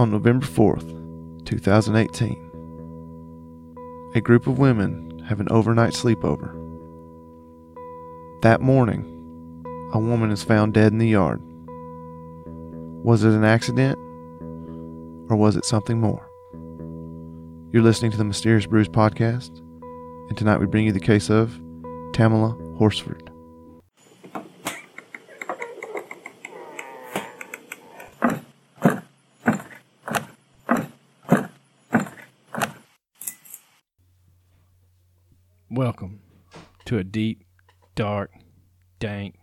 On November 4th, 2018, a group of women have an overnight sleepover. That morning, a woman is found dead in the yard. Was it an accident? Or was it something more? You're listening to the Mysterious Brews podcast, and tonight we bring you the case of Tamala Horsford. To a deep, dark, dank,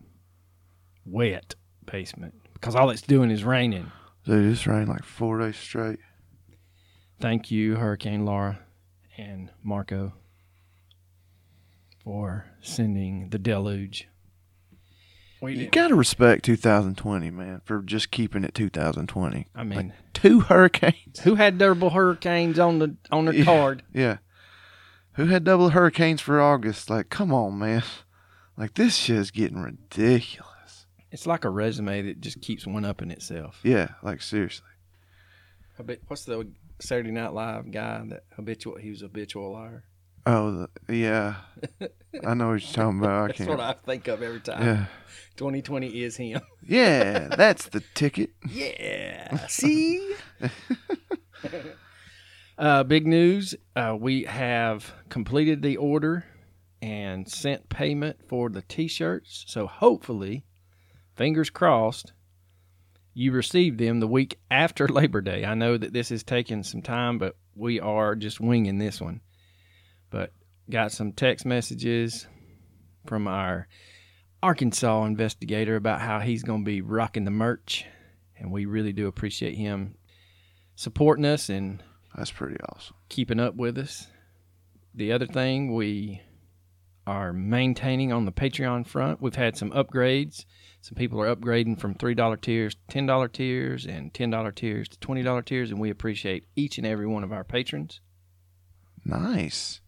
wet basement because all it's doing is raining. Dude, it's rained like four days straight. Thank you, Hurricane Laura and Marco, for sending the deluge. We You gotta respect 2020, man, for just keeping it 2020. I mean, Two hurricanes. who had double hurricanes on the on their Yeah. card? Yeah. Who had double hurricanes for August? Like, come on, man. Like, this shit's getting ridiculous. It's like a resume that just keeps one up in itself. Yeah, like, seriously. Habit- What's the Saturday Night Live guy that habitual? He was a habitual liar. Oh, the, yeah. I know what you're talking about. I That's can't. what I think of every time. yeah. 2020 is him. Yeah, that's the ticket. Yeah. See? Uh, big news. Uh, we have completed the order and sent payment for the t shirts. So hopefully, fingers crossed, you received them the week after Labor Day. I know that this is taking some time, but we are just winging this one. But got some text messages from our Arkansas investigator about how he's going to be rocking the merch, and we really do appreciate him supporting us and That's pretty awesome. keeping up with us. The other thing we are maintaining on the Patreon front, we've had some upgrades. Some people are upgrading from $3 tiers to $10 tiers and $10 tiers to $20 tiers, and we appreciate each and every one of our patrons. Nice.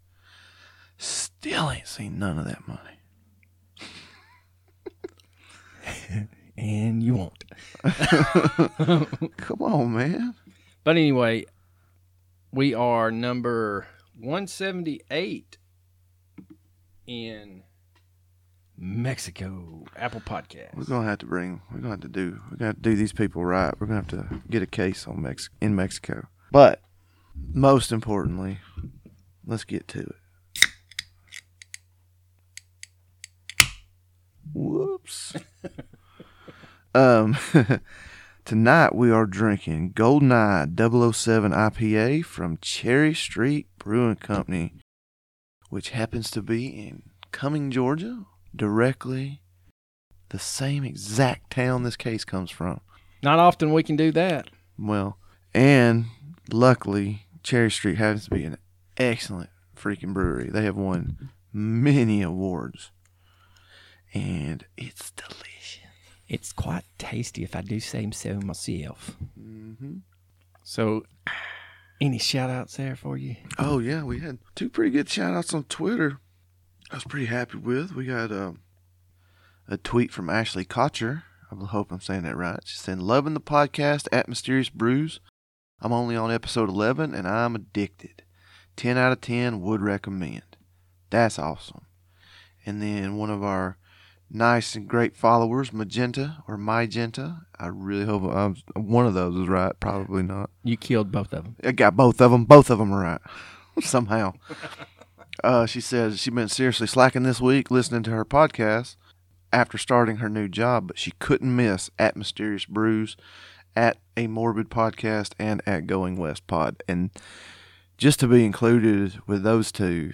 Still ain't seen none of that money. And you won't. Come on, man. But anyway, we are number 178 in Mexico Apple Podcast. We're gonna have to bring. We're gonna have to do. We're gonna have to do these people right. We're gonna have to get a case on Mex in Mexico. But most importantly, let's get to it. Whoops. um, tonight we are drinking Goldeneye 007 IPA from Cherry Street Brewing Company, which happens to be in Cumming, Georgia, directly the same exact town this case comes from. Not often we can do that. Well, and luckily, Cherry Street happens to be an excellent freaking brewery. They have won many awards, and it's delicious. It's quite tasty, if I do say so myself. hmm So, any shout outs there for you? Oh yeah, we had two pretty good shout outs on Twitter. I was pretty happy with. We got um, a tweet from Ashley Kotcher. I hope I'm saying that right. She said, "Loving the podcast at Mysterious Brews. I'm only on episode 11 and I'm addicted. 10 out of 10 would recommend. That's awesome." And then one of our nice and great followers, Magenta or Magenta. I really hope I'm, one of those is right. Probably not. You killed both of them. I got both of them. Both of them are right. Somehow. Uh, she says she's been seriously slacking this week listening to her podcast after starting her new job, but she couldn't miss at Mysterious Brews, at a Morbid Podcast, and at Going West Pod. And just to be included with those two,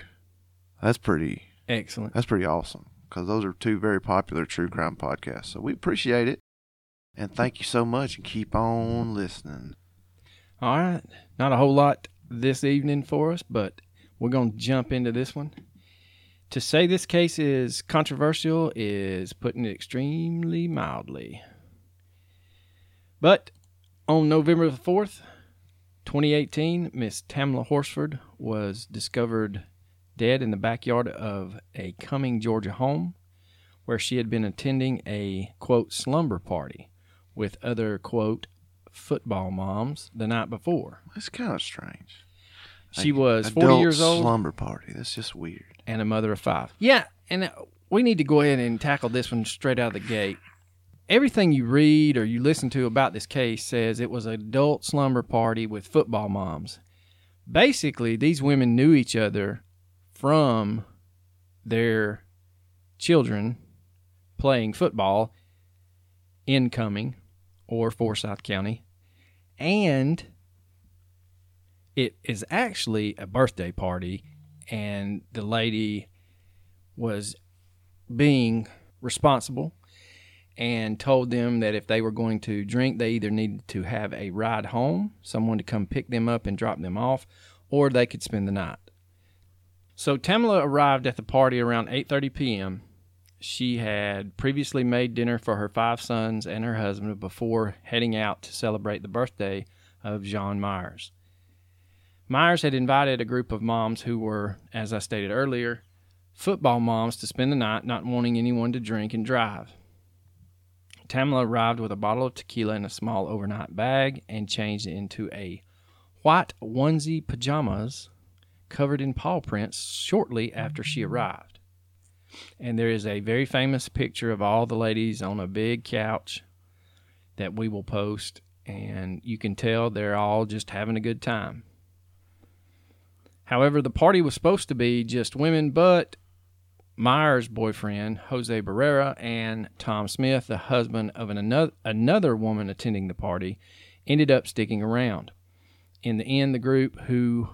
that's pretty Excellent. that's pretty awesome because those are two very popular true crime podcasts. So we appreciate it, and thank you so much, and keep on listening. All right. Not a whole lot this evening for us, but we're going to jump into this one. To say this case is controversial is putting it extremely mildly. But on November the 4th, 2018, Miss Tamla Horsford was discovered dead in the backyard of a Cumming, Georgia home where she had been attending a quote slumber party with other quote football moms the night before. That's kind of strange. She Like, was 40 adult years old Slumber party. That's just weird. and a mother of five. Yeah, and uh, we need to go ahead and tackle this one straight out of the gate. Everything you read or you listen to about this case says it was an adult slumber party with football moms. Basically, these women knew each other from their children playing football in Cumming or Forsyth County. And it is actually a birthday party and the lady was being responsible and told them that if they were going to drink, they either needed to have a ride home, someone to come pick them up and drop them off, or they could spend the night. So Tamala arrived at the party around 8:30 p.m. She had previously made dinner for her five sons and her husband before heading out to celebrate the birthday of Jeanne Myers. Myers had invited a group of moms who were, as I stated earlier, football moms to spend the night, not wanting anyone to drink and drive. Tamala arrived with a bottle of tequila in a small overnight bag and changed into a white onesie pajamas covered in paw prints shortly after she mm-hmm. arrived. And there is a very famous picture of all the ladies on a big couch that we will post, and you can tell they're all just having a good time. However, the party was supposed to be just women, but Myers' boyfriend, Jose Barrera, and Tom Smith, the husband of an another, another woman attending the party, ended up sticking around. In the end, the group, who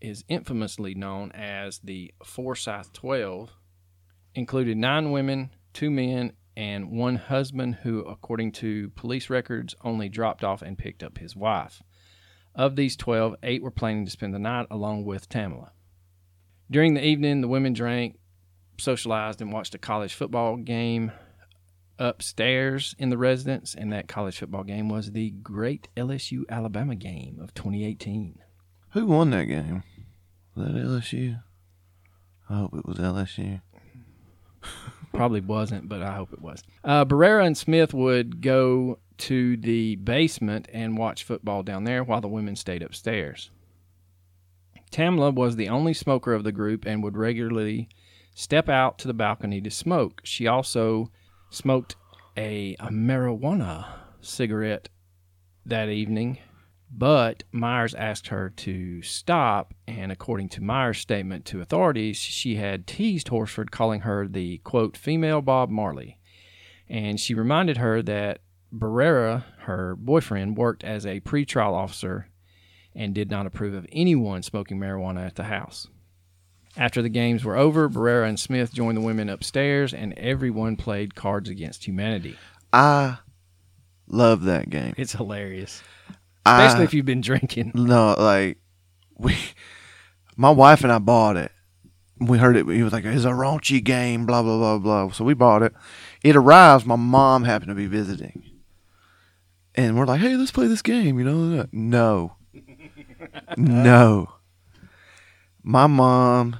is infamously known as the Forsyth 12, included nine women, two men, and one husband who, according to police records, only dropped off and picked up his wife. Of these 12, eight were planning to spend the night along with Tamala. During the evening, the women drank, socialized, and watched a college football game upstairs in the residence, and that college football game was the great LSU Alabama game of 2018. Who won that game? Was that LSU? I hope it was LSU. Probably wasn't, but I hope it was. Uh, Barrera and Smith would go to the basement and watch football down there while the women stayed upstairs. Tamla was the only smoker of the group and would regularly step out to the balcony to smoke. She also smoked a, a marijuana cigarette that evening, but Myers asked her to stop, and according to Myers' statement to authorities, she had teased Horsford, calling her the quote female Bob Marley, and she reminded her that Barrera, her boyfriend, worked as a pretrial officer and did not approve of anyone smoking marijuana at the house. After the games were over, Barrera and Smith joined the women upstairs, and everyone played Cards Against Humanity. I love that game. It's hilarious, especially I, if you've been drinking. no, like we, my wife and I bought it. We heard it. He was like, "It's a raunchy game." Blah blah blah blah. So we bought it. It arrives. My mom happened to be visiting, and we're like, "Hey, let's play this game." You know? No, no. My mom.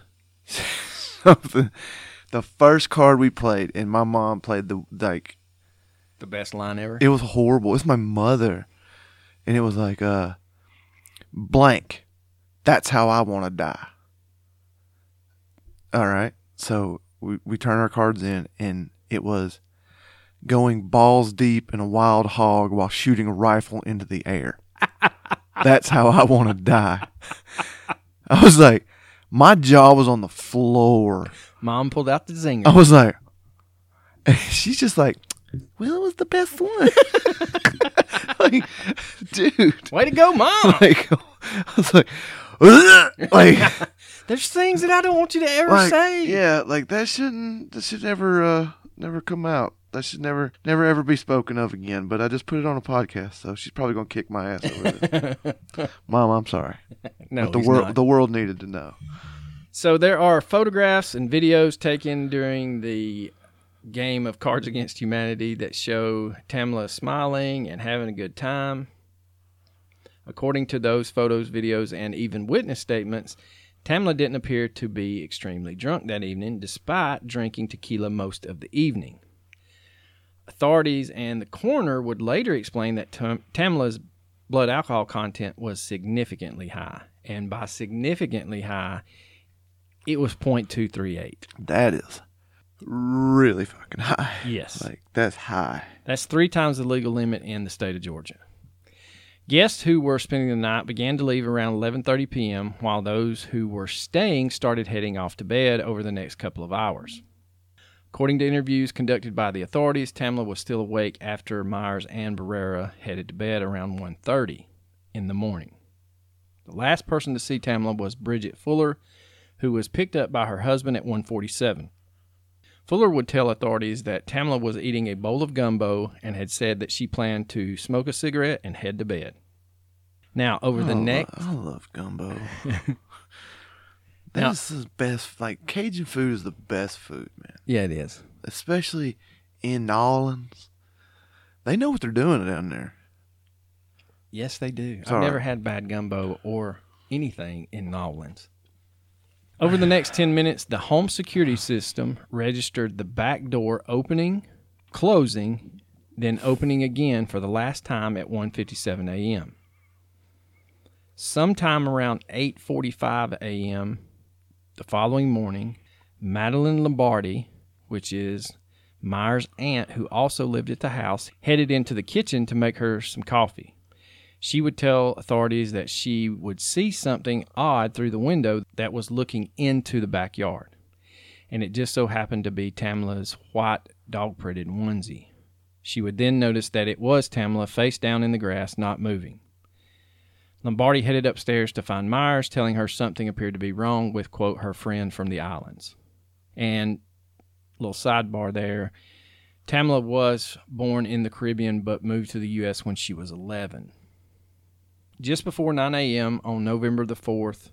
something. The first card we played, and my mom played the like The best line ever. it was horrible. It's my mother. And it was like, uh, blank. That's how I want to die. All right. So we, we turn our cards in, and it was going balls deep in a wild hog while shooting a rifle into the air. That's how I want to die. I was like, my jaw was on the floor. Mom pulled out the zinger. I was like, she's just like, well, it was the best one. like, dude, Way to go, Mom! like, I was like, like, There's things that I don't want you to ever like, say. yeah, like that shouldn't, that should never, uh, never come out. That should never, never ever be spoken of again. But I just put it on a podcast, so she's probably gonna kick my ass over it. Mom, I'm sorry, no, but the world, the world needed to know. So there are photographs and videos taken during the game of Cards Against Humanity that show Tamla smiling and having a good time. According to those photos, videos, and even witness statements, Tamla didn't appear to be extremely drunk that evening, despite drinking tequila most of the evening. Authorities and the coroner would later explain that Tam- Tamla's blood alcohol content was significantly high. And by significantly high, it was 0.238. That is really fucking high. Yes. Like that's high. That's three times the legal limit in the state of Georgia. Guests who were spending the night began to leave around 11:30 p.m., while those who were staying started heading off to bed over the next couple of hours. According to interviews conducted by the authorities, Tamla was still awake after Myers and Barrera headed to bed around 1:30 in the morning. The last person to see Tamla was Bridget Fuller, who was picked up by her husband at 147. Fuller would tell authorities that Tamla was eating a bowl of gumbo and had said that she planned to smoke a cigarette and head to bed. Now, over the Oh, next I love gumbo. This is best. Like Cajun food is the best food, man. Yeah, it is. Especially in New Orleans. They know what they're doing down there. Yes, they do. It's I've never had bad gumbo or anything in New Orleans. Over the next 10 minutes, the home security system registered the back door opening, closing, then opening again for the last time at 1:57 a.m. Sometime around 8:45 a.m. the following morning, Madeline Lombardi, which is Myers' aunt who also lived at the house, headed into the kitchen to make her some coffee. She would tell authorities that she would see something odd through the window that was looking into the backyard. And it just so happened to be Tamla's white dog printed onesie. She would then notice that it was Tamla face down in the grass, not moving. Lombardi headed upstairs to find Myers, telling her something appeared to be wrong with, quote, her friend from the islands. And little sidebar there Tamla was born in the Caribbean but moved to the U.S. when she was 11. Just before 9 a.m. on November the 4th,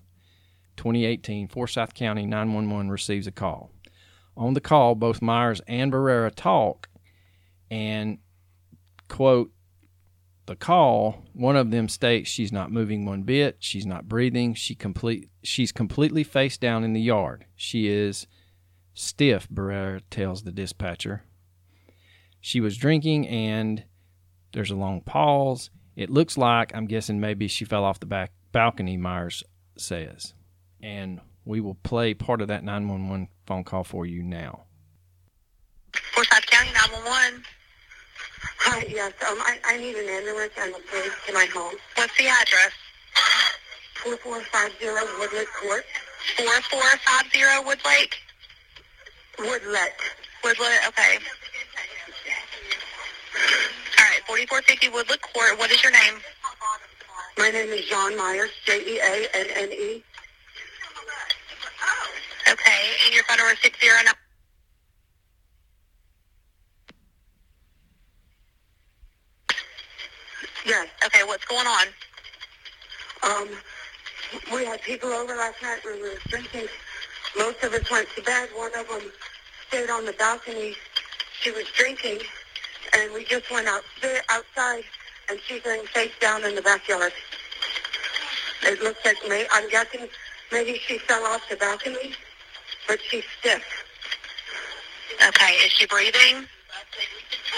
2018, Forsyth County 911 receives a call. On the call, both Myers and Barrera talk, and, quote, the call, one of them states she's not moving one bit, she's not breathing, she complete, she's completely face down in the yard. She is stiff, Barrera tells the dispatcher. She was drinking, and there's a long pause. It looks like, I'm guessing maybe she fell off the back balcony, Myers says. And we will play part of that 911 phone call for you now. Forsyth County 911. Hi, yes. Um, I, I need an ambulance and a police to my home. What's the address? 4450 Woodlet Court. 4450 Woodlake? Woodlet. Woodlet, okay. All right, 4450 Woodlet Court. What is your name? My name is Jeanne Myers, E J-E-A-N-N-E. Okay, and your phone number is 609. Yes. Okay, what's going on? Um, we had people over last night. We were drinking. Most of us went to bed. One of them stayed on the balcony. She was drinking, and we just went out outside, and she's laying face down in the backyard. It looks like may I'm guessing maybe she fell off the balcony, but she's stiff. Okay, is she breathing?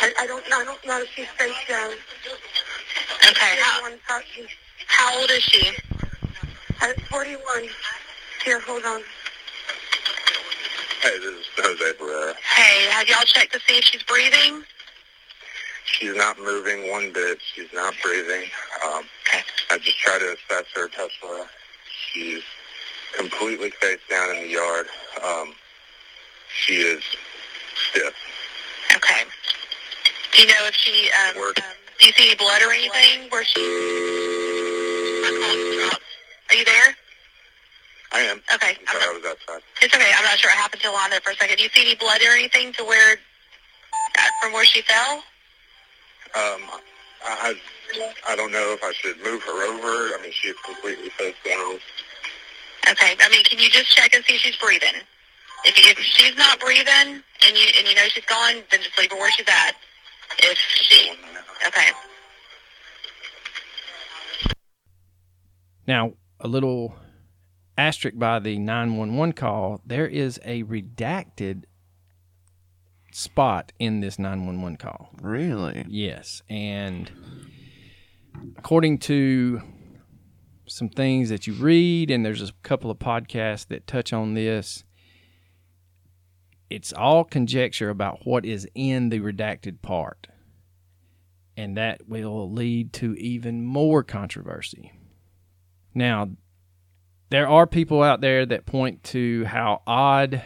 I, I don't I don't know if she's face down. Okay, how, Everyone thought she how old is she? at 41. Here, hold on. Hey, this is Jose Barrera. Hey, have y'all checked to see if she's breathing? She's not moving one bit. She's not breathing. Um, Okay. I just try to assess her, touch her. She's completely face down in the yard. Um, she is stiff. Okay. Do you know if she, um, um do you see any blood or anything where she... Are you there? I am. Okay. I'm sorry, I was outside. It's okay. I'm not sure what happened to there for a second. Do you see any blood or anything to where, uh, from where she fell? Um, I, I I don't know if I should move her over. I mean, she's completely face down. Okay. I mean, can you just check and see if she's breathing? If, if she's not breathing and you and you know she's gone, then just leave her where she's at. If she, okay. Now, a little asterisk by the 911 call there is a redacted spot in this 911 call. Really? Yes, and according to some things that you read, and there's a couple of podcasts that touch on this. It's all conjecture about what is in the redacted part, and that will lead to even more controversy. Now, there are people out there that point to how odd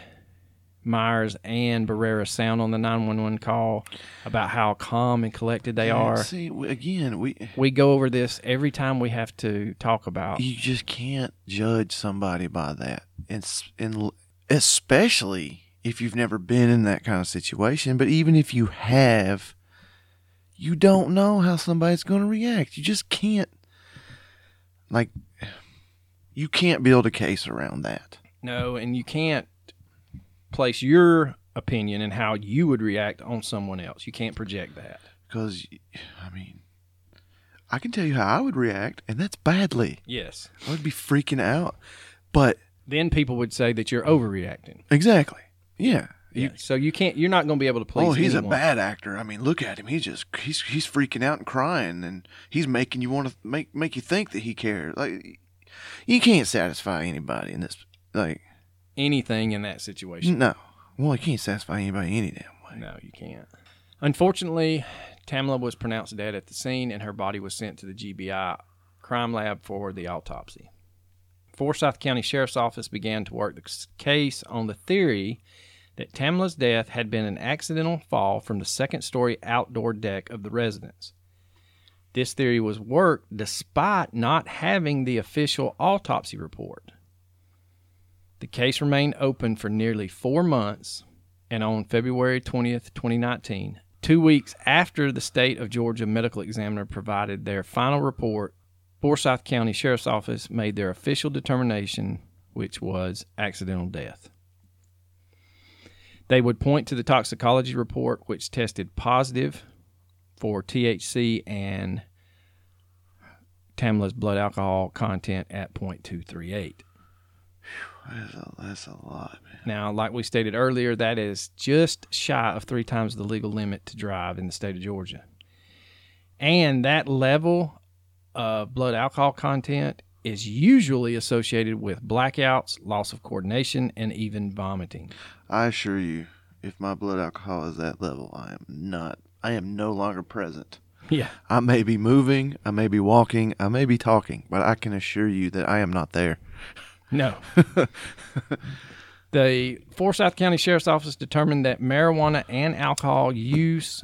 Myers and Barrera sound on the 911 call about how calm and collected they are. See, again, we We go over this every time we have to talk about. you just can't judge somebody by that. It's and especially if you've never been in that kind of situation. But even if you have, you don't know how somebody's going to react. You just can't. Like, you can't build a case around that. No, and you can't place your opinion and how you would react on someone else. You can't project that. Because, I mean, I can tell you how I would react, and that's badly. Yes. I would be freaking out. But, Then people would say that you're overreacting. exactly. Yeah. Yeah. So you can't. You're not going to be able to please. oh, he's anyone. a bad actor. I mean, look at him. He's just he's he's freaking out and crying, and he's making you want to make make you think that he cares. Like you can't satisfy anybody in this. Like anything in that situation. no, well, you can't satisfy anybody any damn way. No, you can't. Unfortunately, Tamla was pronounced dead at the scene, and her body was sent to the GBI crime lab for the autopsy. Forsyth County Sheriff's Office began to work the case on the theory that Tamla's death had been an accidental fall from the second story outdoor deck of the residence. This theory was worked despite not having the official autopsy report. The case remained open for nearly four months, and on February 20th, 2019, two weeks after the state of Georgia medical examiner provided their final report, Forsyth County Sheriff's Office made their official determination, which was accidental death. They would point to the toxicology report, which tested positive for THC and Tamla's blood alcohol content at 0.238. That's a, that's a lot, man. Now, like we stated earlier, that is just shy of three times the legal limit to drive in the state of Georgia. And that level of blood alcohol content is usually associated with blackouts, loss of coordination, and even vomiting. I assure you, if my blood alcohol is that level, I am not. I am no longer present. Yeah. I may be moving, I may be walking, I may be talking, but I can assure you that I am not there. No. the Forsyth County Sheriff's Office determined that marijuana and alcohol use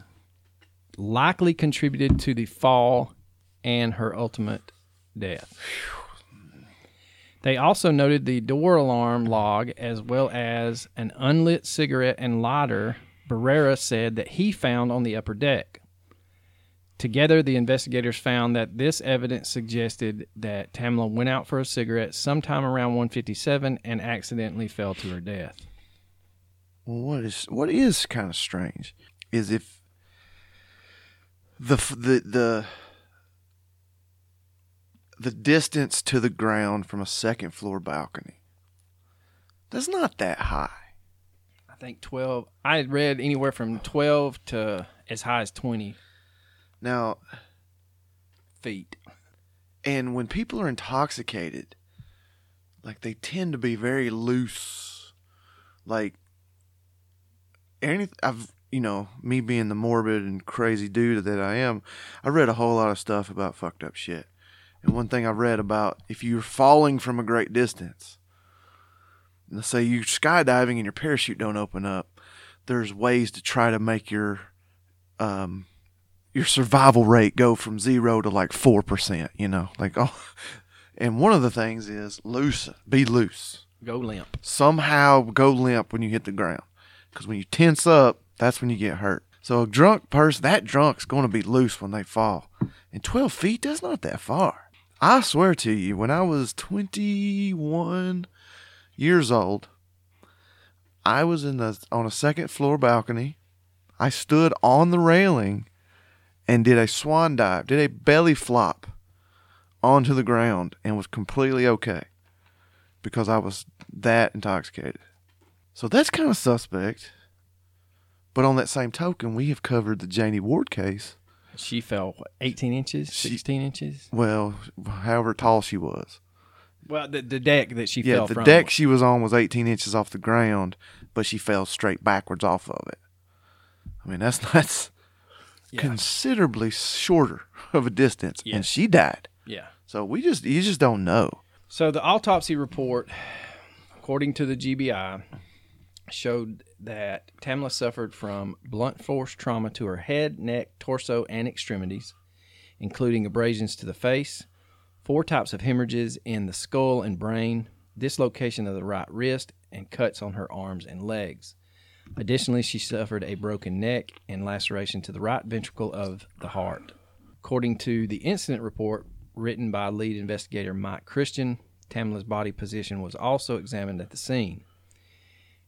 likely contributed to the fall and her ultimate death. They also noted the door alarm log as well as an unlit cigarette and lighter Barrera said that he found on the upper deck. Together, the investigators found that this evidence suggested that Tamla went out for a cigarette sometime around 157 and accidentally fell to her death. Well, what is what is kind of strange is if the the the the distance to the ground from a second floor balcony that's not that high. I think 12. I read anywhere from 12 to as high as 20 Now, feet. and when people are intoxicated, like they tend to be very loose. Like any I've you know, me being the morbid and crazy dude that I am, I read a whole lot of stuff about fucked up shit. And one thing I read about if you're falling from a great distance, let's say you're skydiving and your parachute don't open up, there's ways to try to make your um your survival rate go from zero to like four percent, you know, like oh and one of the things is loose be loose. Go limp. Somehow go limp when you hit the ground. Because when you tense up, that's when you get hurt. So a drunk person, that drunk's going to be loose when they fall. And 12 feet, that's not that far. I swear to you, when I was 21 years old, I was in the on a second floor balcony. I stood on the railing and did a swan dive, did a belly flop onto the ground and was completely okay because I was that intoxicated. So that's kind of suspect. But on that same token, we have covered the Janie Ward case. She fell what, 18 inches, She- 16 inches. Well, however tall she was. Well, the, the deck that she Yeah, the from. deck she was on was 18 inches off the ground, but she fell straight backwards off of it. I mean, that's that's Yeah. considerably shorter of a distance, Yeah. and she died. Yeah. So we just you just don't know. So the autopsy report, according to the GBI, showed that Tamla suffered from blunt force trauma to her head, neck, torso, and extremities, including abrasions to the face, four types of hemorrhages in the skull and brain, dislocation of the right wrist, and cuts on her arms and legs. Additionally, she suffered a broken neck and laceration to the right ventricle of the heart. According to the incident report written by lead investigator Mike Christian, Tamla's body position was also examined at the scene.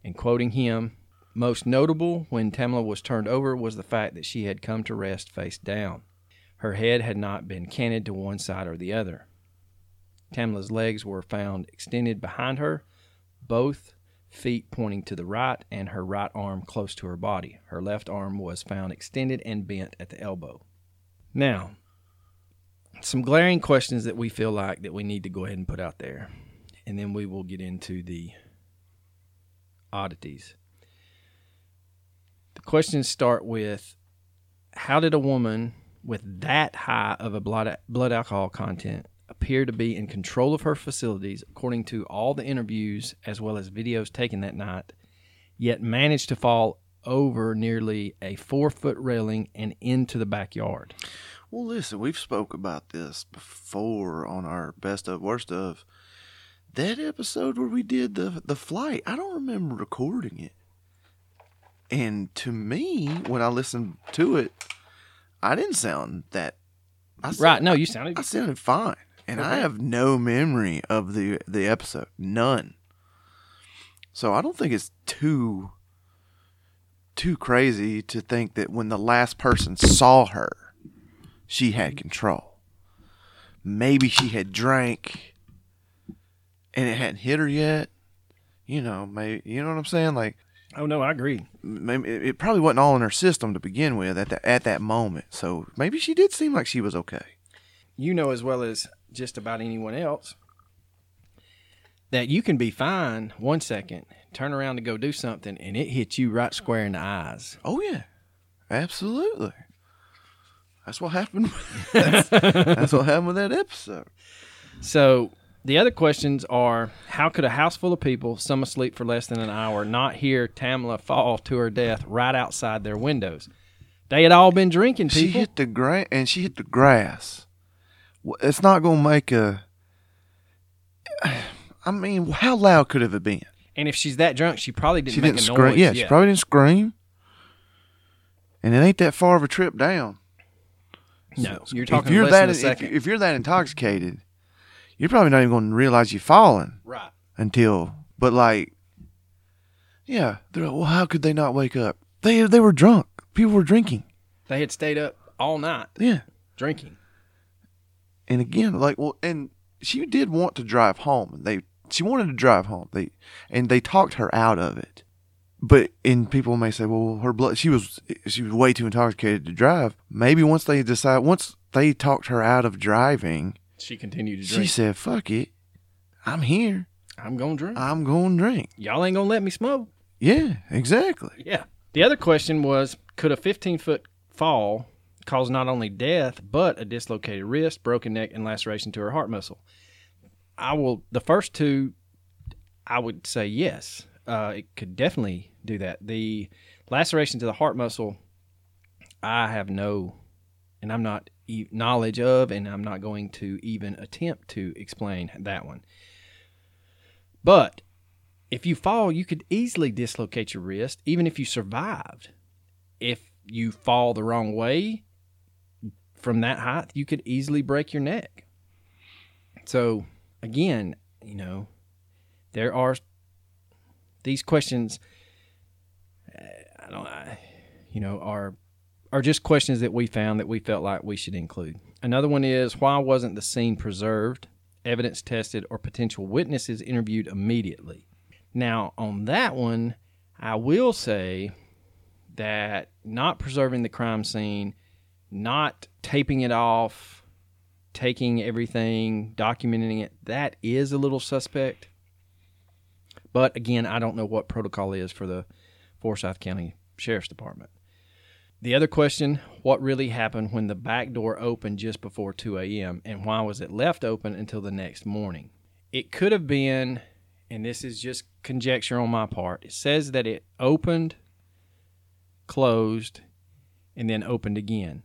And quoting him, most notable when Tamla was turned over was the fact that she had come to rest face down. Her head had not been canted to one side or the other. Tamla's legs were found extended behind her, both feet pointing to the right, and her right arm close to her body. Her left arm was found extended and bent at the elbow. Now, some glaring questions that we feel like that we need to go ahead and put out there, and then we will get into the oddities. The questions start with how did a woman with that high of a blood, blood alcohol content appear to be in control of her facilities according to all the interviews as well as videos taken that night yet managed to fall over nearly a four foot railing and into the backyard Well, listen, we've spoke about this before on our best of worst of that episode where we did the the flight. I don't remember recording it, and to me, when I listened to it, I didn't sound that. I sound- right no you sounded I sounded fine, and I have no memory of the the episode, none. So I don't think it's too too crazy to think that when the last person saw her, she had control. Maybe she had drank, and it hadn't hit her yet. You know, maybe you know what I'm saying. Like oh no i agree maybe it, probably wasn't all in her system to begin with at that at that moment. So maybe she did seem like she was okay. you know as well as just about anyone else that you can be fine one second, turn around to go do something, and it hits you right square in the eyes. Oh yeah, absolutely. That's what happened. that's, that's what happened with that episode. So the other questions are: How could a house full of people, some asleep for less than an hour, not hear Tamla fall to her death right outside their windows? They had all been drinking. She hit the grass, and she hit the grass. It's not gonna make a. I mean, how loud could it have been? and if she's that drunk, she probably didn't she didn't scream. Yeah, she probably didn't scream. And it ain't that far of a trip down. no. You're talking if you're less that than a if, if you're that intoxicated, you're probably not even going to realize you're falling right. until. But like, yeah, they're like, well, how could they not wake up? They they were drunk. People were drinking. They had stayed up all night Yeah, drinking. And again, like, well, and she did want to drive home. They she wanted to drive home. They and they talked her out of it. But and people may say, well, her blood. She was she was way too intoxicated to drive. Maybe once they decide, once they talked her out of driving, She continued to drink. she said, "Fuck it, I'm here. I'm gonna drink. I'm going to drink." Y'all ain't gonna let me smoke. Yeah, exactly. Yeah. The other question was could a 15 foot fall cause not only death, but a dislocated wrist, broken neck, and laceration to her heart muscle? I will, the first two, I would say yes. Uh, it could definitely do that. The laceration to the heart muscle, I have no, and I'm not e- knowledge of, and I'm not going to even attempt to explain that one. But if you fall, you could easily dislocate your wrist, even if you survived. If you fall the wrong way from that height, you could easily break your neck. So, again, you know, there are these questions. uh, I don't, I, you know, are are just questions that we found that we felt like we should include. Another one is why wasn't the scene preserved, evidence tested, or potential witnesses interviewed immediately? Now, on that one, I will say that not preserving the crime scene, not taping it off, taking everything, documenting it, that is a little suspect. But again, I don't know what protocol is for the Forsyth County Sheriff's Department. The other question what really happened when the back door opened just before 2 a.m., and why was it left open until the next morning? It could have been, and this is just conjecture on my part, it says that it opened, closed, and then opened again.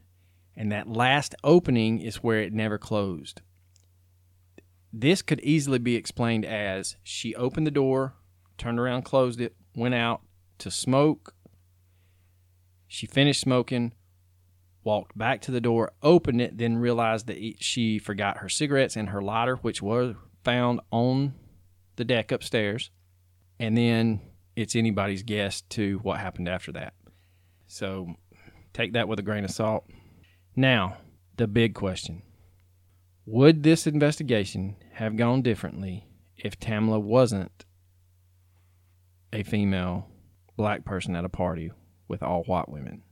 And that last opening is where it never closed. This could easily be explained as she opened the door, turned around, closed it, went out to smoke. She finished smoking, walked back to the door, opened it, then realized that she forgot her cigarettes and her lighter, which were found on the deck upstairs. And then it's anybody's guess to what happened after that. So take that with a grain of salt. Now, the big question Would this investigation have gone differently if Tamla wasn't a female black person at a party with all white women?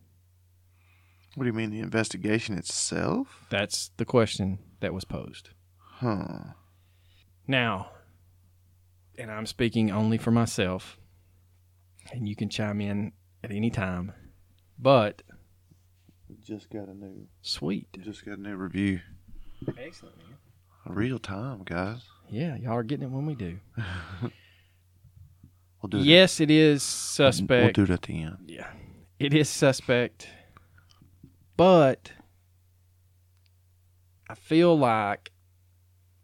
What do you mean, the investigation itself? That's the question that was posed. Huh. Now, and I'm speaking only for myself, and you can chime in at any time, but just got a new, sweet. just got a new review. Excellent, man. Real time, guys. Yeah, y'all are getting it when we do. We'll do it. Yes, it is suspect. We'll do it at the end. Yeah, it is suspect, but I feel like,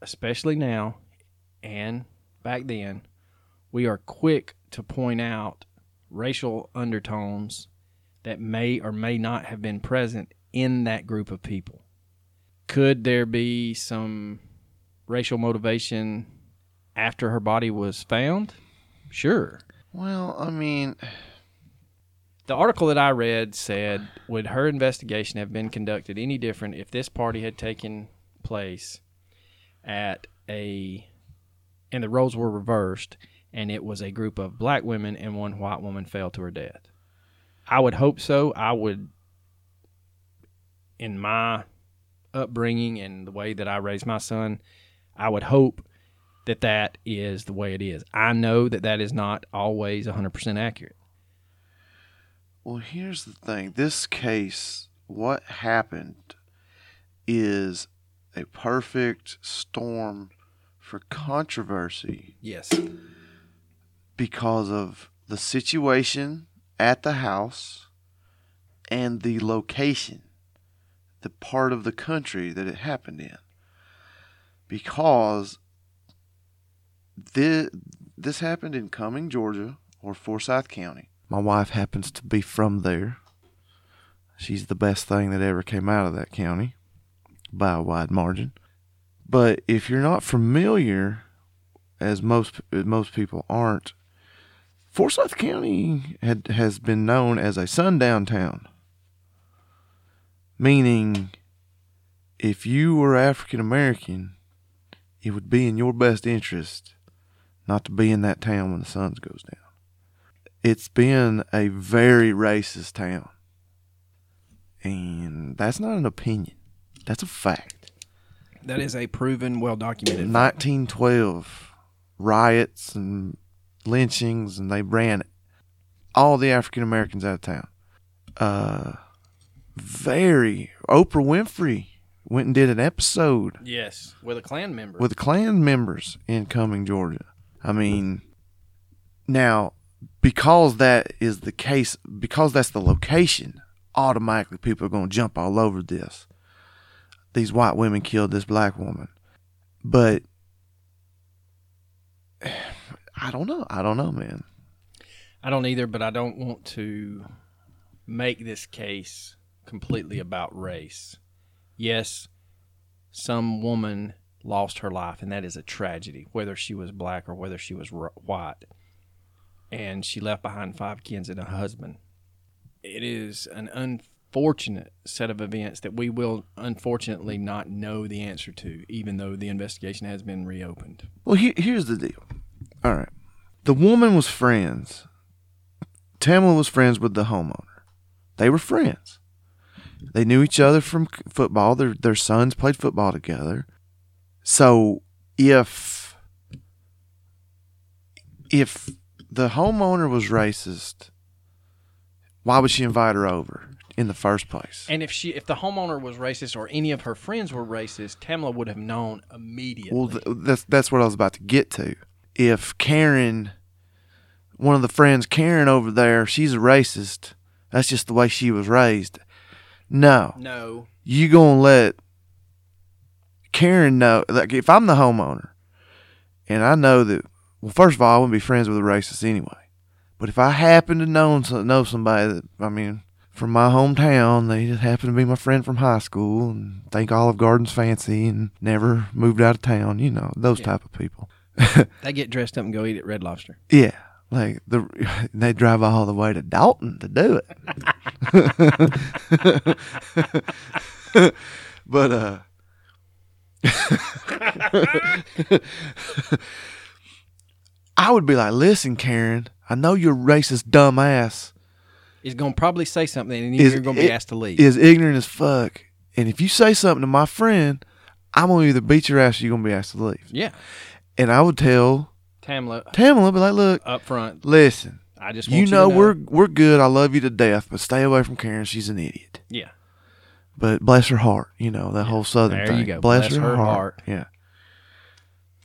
especially now and back then, we are quick to point out racial undertones that may or may not have been present in that group of people. Could there be some racial motivation after her body was found? Sure. Well, I mean, The article that I read said, would her investigation have been conducted any different if this party had taken place at a, and the roles were reversed, and it was a group of black women and one white woman fell to her death? I would hope so. I would, in my upbringing and the way that I raised my son, I would hope that that is the way it is. I know that that is not always 100% accurate. well, here's the thing. This case, what happened is a perfect storm for controversy Yes. because of the situation at the house and the location, the part of the country that it happened in. Because this, this happened in Cumming, Georgia, or Forsyth County. My wife happens to be from there. She's the best thing that ever came out of that county by a wide margin. But if you're not familiar, as most most people aren't, Forsyth County had, has been known as a sundown town, meaning if you were African American, it would be in your best interest not to be in that town when the sun goes down. It's been a very racist town. And that's not an opinion. That's a fact. That is a proven, well documented. 1912 riots and lynchings, and they ran all the African Americans out of town. Uh, very Oprah Winfrey went and did an episode Yes, with a Klan member. with Klan members in Cumming, Georgia. I mean, now because that is the case, because that's the location, automatically people are going to jump all over this. These white women killed this black woman, but I don't know. I don't know, man. I don't either, but I don't want to make this case completely about race. Yes, some woman lost her life, and that is a tragedy, whether she was black or whether she was white. And she left behind five kids and a husband. It is an unfortunate set of events that we will unfortunately not know the answer to, even though the investigation has been reopened. Well, he, here's the deal. All right. The woman was friends. Tamala was friends with the homeowner. They were friends. They knew each other from football. Their their sons played football together. So if if the homeowner was racist, why would she invite her over in the first place? And if she, if the homeowner was racist or any of her friends were racist, Tamla would have known immediately. Well, th- that's that's what I was about to get to. If Karen, one of the friends, Karen over there, she's a racist. That's just the way she was raised. No, no, you gonna let Karen know? Like, if I'm the homeowner, and I know that, well, first of all, I wouldn't be friends with a racist anyway. But if I happen to know know somebody that, I mean, from my hometown, they just happen to be my friend from high school and think Olive Garden's fancy and never moved out of town, you know, those Yeah. type of people. they get dressed up and go eat at Red Lobster. Yeah, like the they drive all the way to Dalton to do it. but uh I would be like, "Listen, Karen, I know you're racist dumbass Is going to probably say something, and Is you're going to be asked to leave. is ignorant as fuck, and if you say something to my friend, I'm gonna either beat your ass or you're gonna be asked to leave." yeah, And I would tell Tamla Tamala, be like, "Look, up front. listen, I just want you you, know, to we're we're good. I love you to death, but stay away from Karen. She's an idiot. yeah. But bless her heart, you know that whole southern There thing. you go. Bless, Bless her, her heart. heart. Yeah.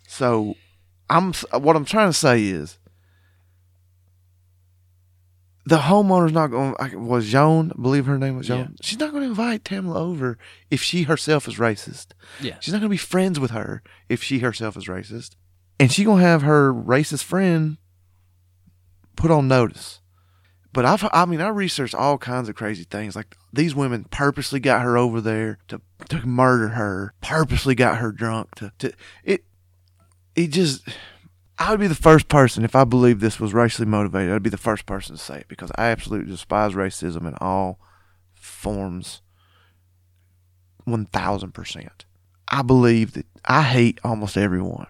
So, I'm what I'm trying to say is the homeowner's not going. to Was Joan? I believe her name was Joan. Yeah. She's not going to invite Tamla over if she herself is racist. Yeah. She's not going to be friends with her if she herself is racist, and she to have her racist friend put on notice. But I've, I mean, I researched all kinds of crazy things. Like these women purposely got her over there to to murder her. Purposely got her drunk to to it. It just, I would be the first person if I believed this was racially motivated. I'd be the first person to say it because I absolutely despise racism in all forms. One thousand percent. I believe that I hate almost everyone,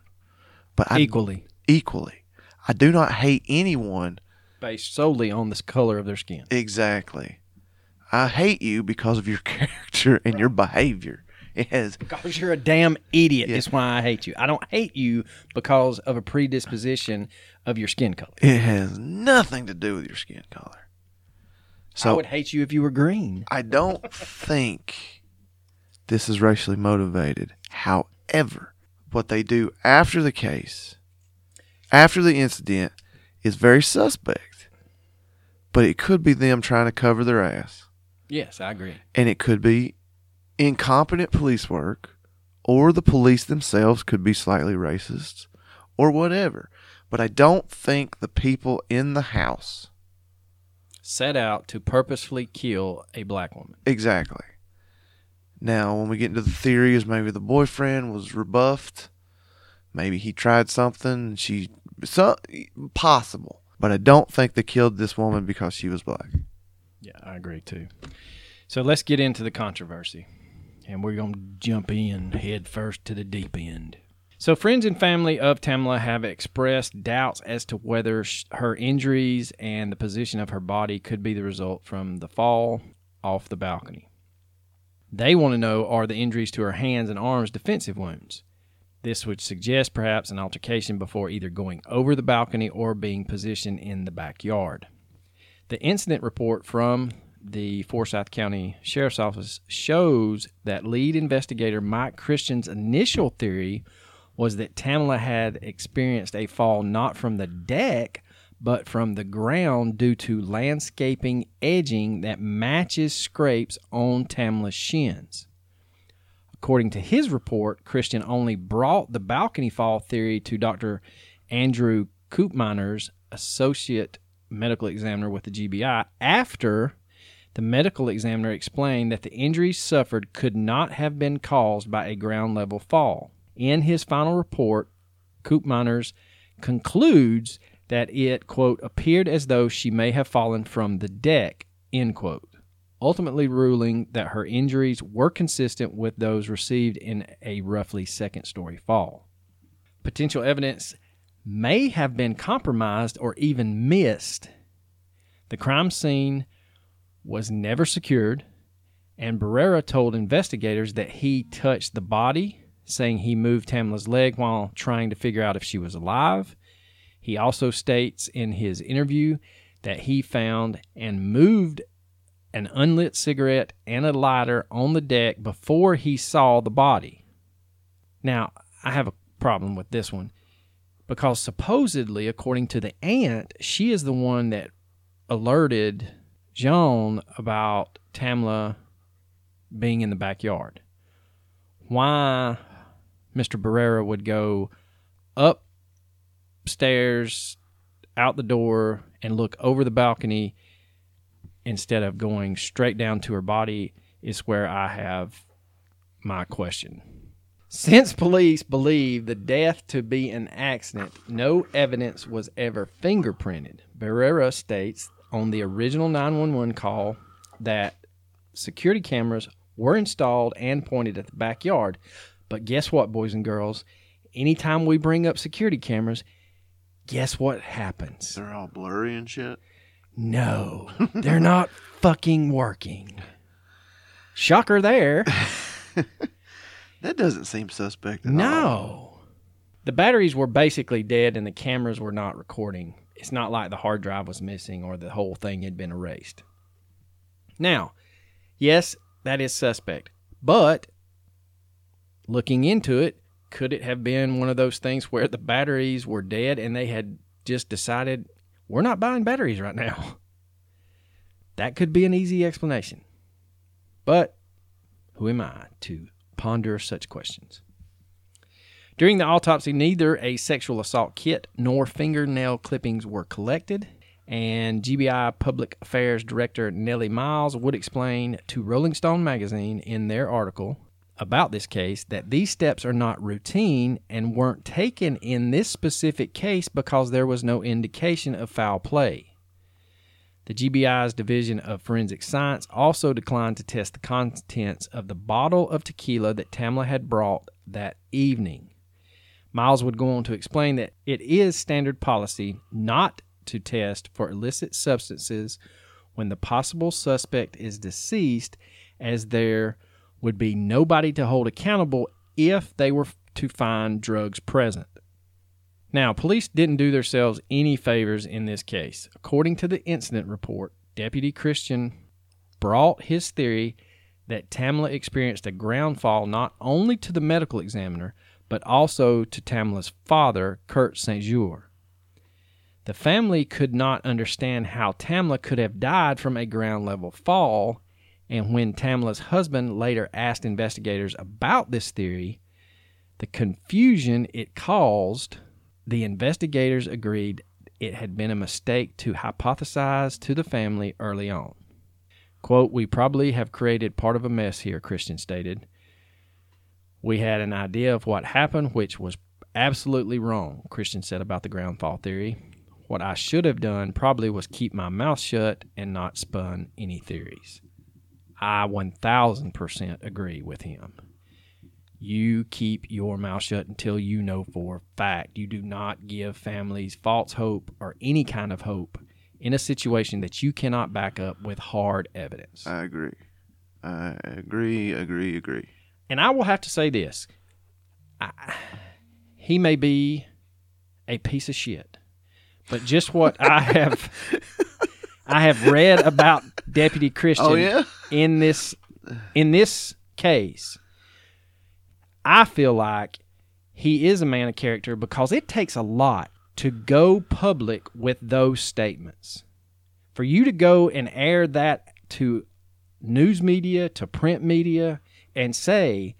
but I Equally equally. I do not hate anyone based solely on the color of their skin. Exactly. I hate you because of your character and your behavior. Has Because you're a damn idiot. Yeah. That's why I hate you. I don't hate you because of a predisposition of your skin color. it has nothing to do with your skin color. So I would hate you if you were green. I don't think this is racially motivated. However, what they do after the case, after the incident, is very suspect. But it could be them trying to cover their ass. Yes, I agree. and it could be incompetent police work, or the police themselves could be slightly racist, or whatever. But I don't think the people in the house Set out to purposefully kill a black woman. exactly. Now, when we get into the theories, maybe the boyfriend was rebuffed, maybe he tried something, she so possible. But I don't think they killed this woman because she was black. Yeah, I agree too. So let's get into the controversy. And we're to jump in head first to the deep end. So, friends and family of Tamla have expressed doubts as to whether sh- her injuries and the position of her body could be the result from the fall off the balcony. They want to know are the injuries to her hands and arms defensive wounds? This would suggest perhaps an altercation before either going over the balcony or being positioned in the backyard. The incident report from the Forsyth County Sheriff's Office shows that lead investigator Mike Christian's initial theory was that Tamala had experienced a fall not from the deck, but from the ground due to landscaping edging that matches scrapes on Tamala's shins. According to his report, Christian only brought the balcony fall theory to Dr. Andrew Koopmeiners associate medical examiner with the GBI after the medical examiner explained that the injuries suffered could not have been caused by a ground level fall. In his final report, Koopmeiners concludes that it, quote, appeared as though she may have fallen from the deck, end quote, ultimately ruling that her injuries were consistent with those received in a roughly second story fall. Potential evidence may have been compromised or even missed. The crime scene was never secured, and Barrera told investigators that he touched the body, saying he moved Tamla's leg while trying to figure out if she was alive. He also states in his interview that he found and moved an unlit cigarette and a lighter on the deck before he saw the body. Now, I have a problem with this one because supposedly, according to the aunt, she is the one that alerted Joan about Tamla being in the backyard. Why Mr. Barrera would go upstairs, out the door, and look over the balcony instead of going straight down to her body is where I have my question. Since police believe the death to be an accident, no evidence was ever fingerprinted. Barrera states on the original 911 call that security cameras were installed and pointed at the backyard. But guess what, boys and girls? Anytime we bring up security cameras, guess what happens? They're all blurry and shit. No, they're not fucking working. Shocker there. That doesn't seem suspect at all. No. The batteries were basically dead and the cameras were not recording. It's not like the hard drive was missing or the whole thing had been erased. Now, yes, that is suspect. But looking into it, could it have been one of those things where the batteries were dead and they had just decided, we're not buying batteries right now? That could be an easy explanation. But who am I to ponder such questions? During the autopsy, neither a sexual assault kit nor fingernail clippings were collected, and GBI Public Affairs Director Nellie Miles would explain to Rolling Stone magazine in their article about this case that these steps are not routine and weren't taken in this specific case because there was no indication of foul play. The GBI's Division of Forensic Science also declined to test the contents of the bottle of tequila that Tamla had brought that evening. Miles would go on to explain that it is standard policy not to test for illicit substances when the possible suspect is deceased, as there would be nobody to hold accountable if they were to find drugs present. Now, police didn't do themselves any favors in this case. According to the incident report, Deputy Christian brought his theory that Tamla experienced a ground fall not only to the medical examiner, but also to Tamla's father, Kurt St. Jour. The family could not understand how Tamla could have died from a ground level fall, and when Tamla's husband later asked investigators about this theory, the confusion it caused the investigators agreed it had been a mistake to hypothesize to the family early on. Quote, We probably have created part of a mess here, Christian stated. We had an idea of what happened, which was absolutely wrong, Christian said about the ground fall theory. What I should have done probably was keep my mouth shut and not spun any theories. I 1000% agree with him. You keep your mouth shut until you know for a fact. You do not give families false hope or any kind of hope in a situation that you cannot back up with hard evidence. I agree. I agree, agree, agree. And I will have to say this I, he may be a piece of shit, but just what I have. I have read about Deputy oh, Christian Oh, yeah? In this in this case. I feel like he is a man of character because it takes a lot to go public with those statements. For you to go and air that to news media, to print media, and say,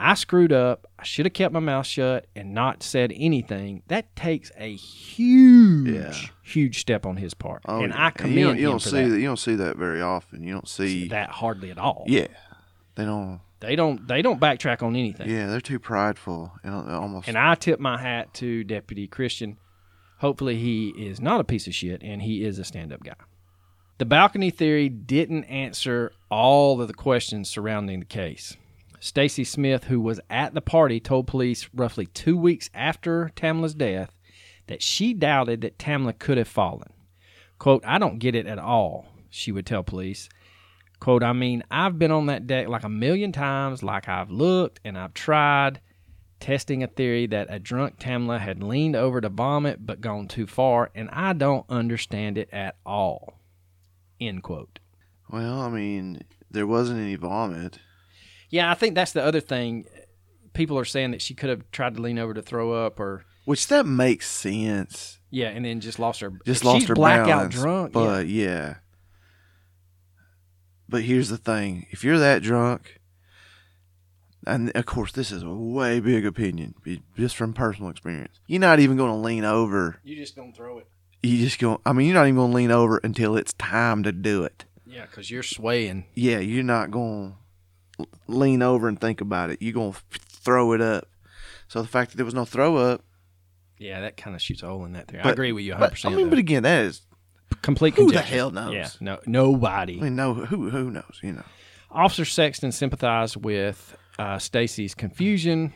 I screwed up, I should have kept my mouth shut and not said anything, that takes a huge, Yeah. huge step on his part. Oh, and yeah. I commend you don't, you don't see that. You don't see that very often. You don't see. that hardly at all. Yeah, they don't. They don't they don't backtrack on anything. Yeah, they're too prideful and almost. And I tip my hat to Deputy Christian. Hopefully, he is not a piece of shit and he is a stand up guy. The balcony theory didn't answer all of the questions surrounding the case. Stacy Smith, who was at the party, told police roughly two weeks after Tamla's death that she doubted that Tamla could have fallen. Quote, I don't get it at all. she would tell police. Quote, I mean, I've been on that deck like a million times, like I've looked and I've tried, testing a theory that a drunk Tamla had leaned over to vomit but gone too far, and I don't understand it at all. End quote. Well, I mean, there wasn't any vomit. Yeah, I think that's the other thing. People are saying that she could have tried to lean over to throw up, or Which that makes sense. yeah, and then just lost her. Just lost she's her blackout balance. drunk. But yeah. But here's the thing: if you're that drunk, and of course this is a way big opinion, just from personal experience, you're not even going to lean over. you just gonna throw it. You just go. I mean, you're not even going to lean over until it's time to do it. Yeah, because you're swaying. Yeah, you're not going lean over and think about it. You're going to throw it up. So the fact that there was no throw up, Yeah, that kind of shoots a hole in that theory. I agree with you 100. but I mean, but again, that is complete. who the conjecture. hell knows? Yeah, no, nobody. I mean, no, who who knows? You know. Officer Sexton sympathized with uh, Stacy's confusion,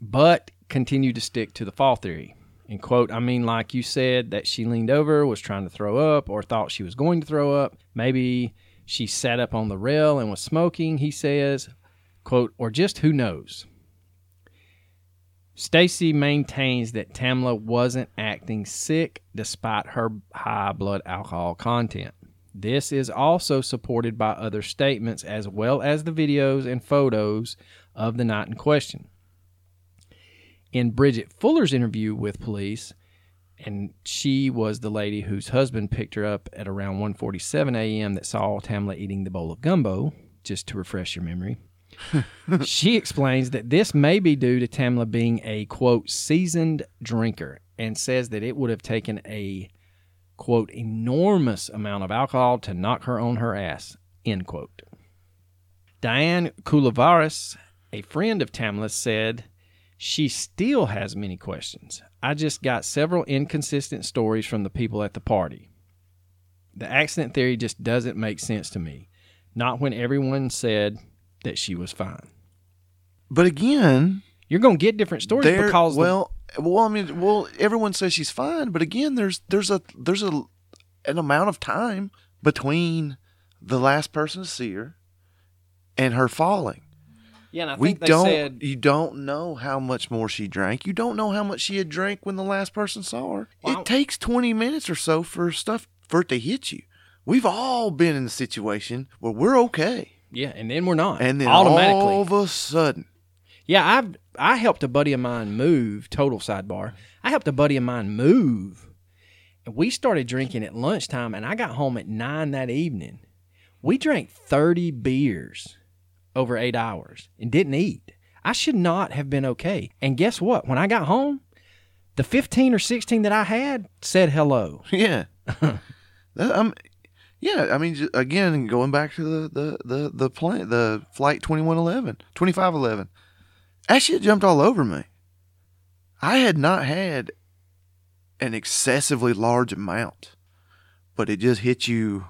but continued to stick to the fall theory. And quote, I mean, like you said, that she leaned over, was trying to throw up, or thought she was going to throw up. Maybe she sat up on the rail and was smoking, he says. Quote, or just who knows. Stacy maintains that Tamla wasn't acting sick despite her high blood alcohol content. This is also supported by other statements as well as the videos and photos of the night in question. In Bridget Fuller's interview with police, and she was the lady whose husband picked her up at around 1:47 a.m. that saw Tamla eating the bowl of gumbo, just to refresh your memory. she explains that this may be due to Tamla being a quote seasoned drinker and says that it would have taken a quote enormous amount of alcohol to knock her on her ass end quote diane Koulivaris, a friend of tamla's said she still has many questions i just got several inconsistent stories from the people at the party the accident theory just doesn't make sense to me not when everyone said that she was fine But again, you're going to get different stories there. because the- well, well, I mean, well, everyone says she's fine, but again, there's there's a there's a an amount of time between the last person to see her and her falling. Yeah and i we think they don't. said you don't know how much more she drank. You don't know how much she had drank when the last person saw her. Well, it takes twenty minutes or so for stuff for it to hit you. We've all been in a situation where we're okay, yeah and then we're not and then automatically all of a sudden, Yeah, I've I helped a buddy of mine move. Total sidebar. I helped a buddy of mine move, and we started drinking at lunchtime. And I got home at nine that evening. We drank thirty beers over eight hours and didn't eat. I should not have been okay. And guess what? When I got home, the fifteen or sixteen that I had said hello. Yeah. um, yeah, I mean, again, going back to the the the the plane, the flight 2111, 2511, that shit jumped all over me. I had not had an excessively large amount, but it just hit you.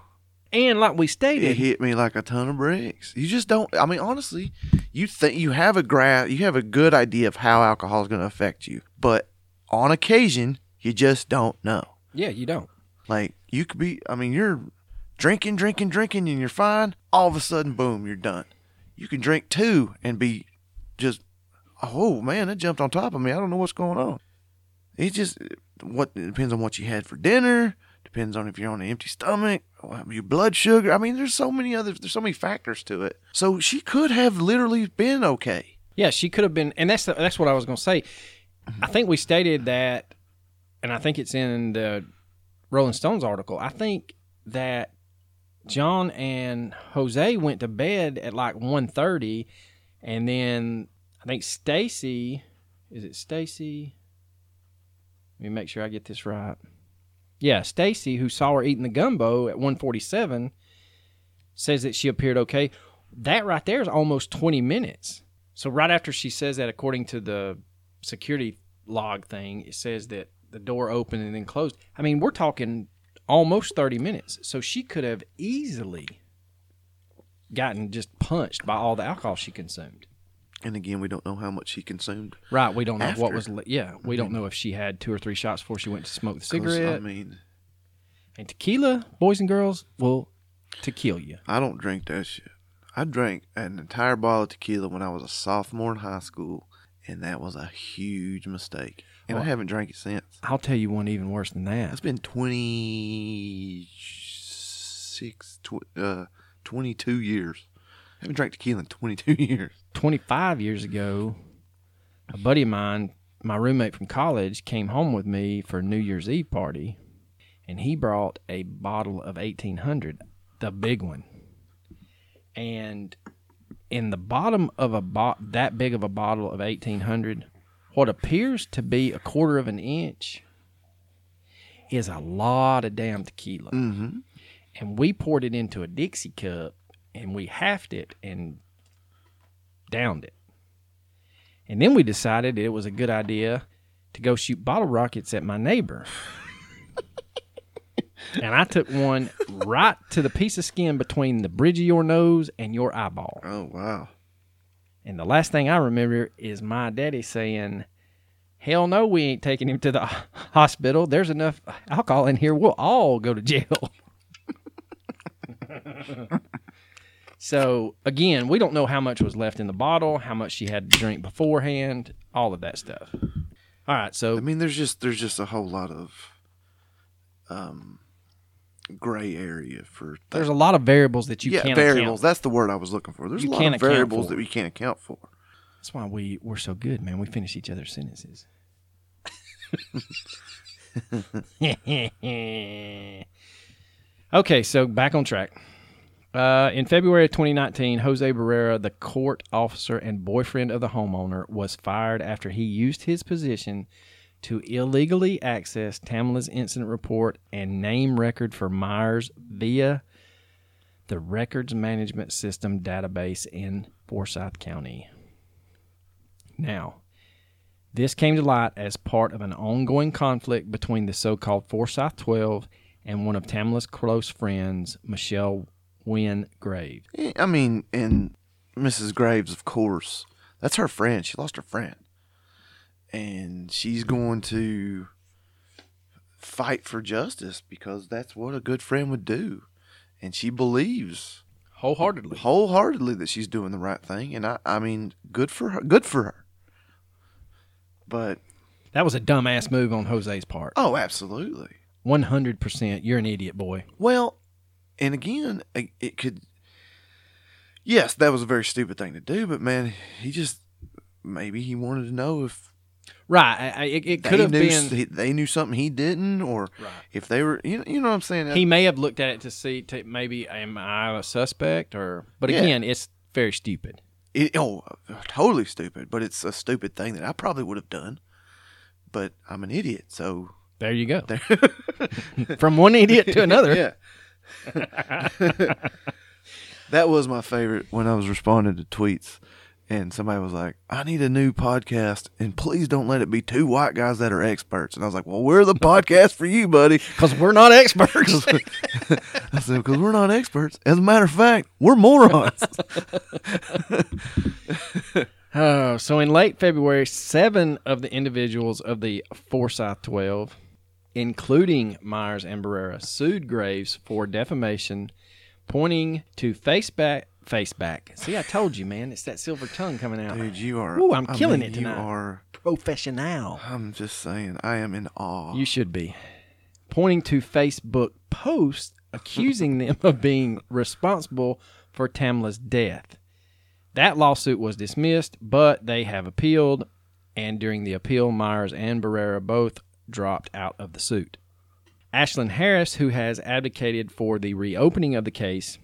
And like we stated, It hit me like a ton of bricks. You just don't. I mean, honestly, you think you have a gra- you have a good idea of how alcohol is going to affect you, but on occasion, you just don't know. yeah, you don't. Like you could be, I mean, you're drinking, drinking, drinking, and you're fine. All of a sudden, boom, you're done. You can drink two and be just, oh man, that jumped on top of me. I don't know what's going on. It just what it depends on what you had for dinner. Depends on if you're on an empty stomach, your blood sugar. I mean, there's so many other, there's so many factors to it. So she could have literally been okay. Yeah, she could have been, and that's that's what I was to say. I think we stated that, and I think it's in the Rolling Stones article. I think that John and Jose went to bed at like 1.30, and then I think Stacy, is it Stacy? Let me make sure I get this right. Yeah, Stacy, who saw her eating the gumbo at 147, says that she appeared okay. That right there is almost 20 minutes. So right after she says that, according to the security log thing, it says that the door opened and then closed. I mean, we're talking almost 30 minutes. So she could have easily gotten just punched by all the alcohol she consumed. And again, we don't know how much she consumed. Right. We don't know what After. was. li- Yeah. We don't know if she had two or three shots before she went to smoke the cigarette. I mean, and tequila, boys and girls, will to kill you. I don't drink that shit. I drank an entire bottle of tequila when I was a sophomore in high school, and that was a huge mistake. And I haven't drank it since. I'll tell you one even worse than that. It's been 26, tw- uh, 22 years. I haven't drank tequila in 22 years. 25 years ago, a buddy of mine, my roommate from college, came home with me for a New Year's Eve party, and he brought a bottle of 1800, the big one. And in the bottom of a bo- that big of a bottle of 1800, what appears to be a quarter of an inch is a lot of damn tequila. Mm-hmm. And we poured it into a Dixie cup and we halved it and downed it. And then we decided it was a good idea to go shoot bottle rockets at my neighbor. and I took one right to the piece of skin between the bridge of your nose and your eyeball. Oh, wow. And the last thing I remember is my daddy saying, Hell no, we ain't taking him to the hospital. There's enough alcohol in here. We'll all go to jail. so, again, we don't know how much was left in the bottle, how much she had to drink beforehand, all of that stuff. All right, so I mean, there's just there's just a whole lot of um gray area for there's a lot of variables that you yeah can't variables. That's the word I was looking for. There's You a lot of variables that we can't account for. That's why we, we're so good, man. We finish each other's sentences. okay, so back on track. Uh, in February of 2019, Jose Barrera, the court officer and boyfriend of the homeowner, was fired after he used his position to illegally access Tamala's incident report and name record for Myers via the records management system database in Forsyth County. Now, this came to light as part of an ongoing conflict between the so called Forsyth 12 and one of Tamala's close friends, Michelle Wynn Grave. Eh, I mean, and Mrs. Graves, of course, that's her friend. She lost her friend, and she's going to fight for justice because that's what a good friend would do, and she believes Wholeheartedly. wholeheartedly that she's doing the right thing, and I, I mean, good for her. Good for her. But That was a dumbass move on Jose's part. oh, absolutely. 100%. You're an idiot, boy. Well, and again, it could. Yes, that was a very stupid thing to do, but man, he just maybe he wanted to know if Right. I, I, it it could have knew been. they knew something he didn't, or Right. if they were, you know, you know what I'm saying. He may have looked at it to see, to maybe, am I a suspect? or But Yeah. again, it's very stupid. It, oh, totally stupid, but it's a stupid thing that I probably would have done. But I'm an idiot, so There you go. there. From one idiot to another. yeah. that was my favorite when I was responding to tweets, and somebody was like, "I need a new podcast, and please don't let it be two white guys that are experts." And I was like, "Well, we're the podcast for you, buddy." Because we're not experts. I said, "Because we're not experts. As a matter of fact, we're morons." Oh, so in late February, seven of the individuals of the Forsyth 12, including Myers and Barrera, sued Graves for defamation, pointing to faceback. Faceback. See, I told you, man. It's that silver tongue coming out. Dude, you are. Ooh, I'm I killing mean, it tonight. You are. Professional. I'm just saying, I am in awe. You should be. Pointing to Facebook posts accusing them of being responsible for Tamla's death. That lawsuit was dismissed, but they have appealed, and during the appeal, Myers and Barrera both dropped out of the suit. Ashlyn Harris, who has advocated for the reopening of the case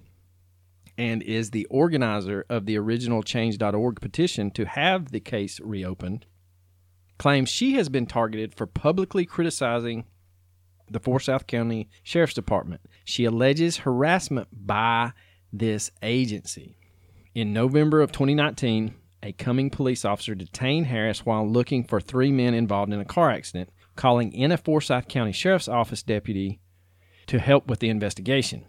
and is the organizer of the original Change.org petition to have the case reopened, claims she has been targeted for publicly criticizing the Forsyth County Sheriff's Department. She alleges harassment by this agency. In November of 2019, a Cumming police officer detained Harris while looking for three men involved in a car accident, calling in a Forsyth County Sheriff's Office deputy to help with the investigation.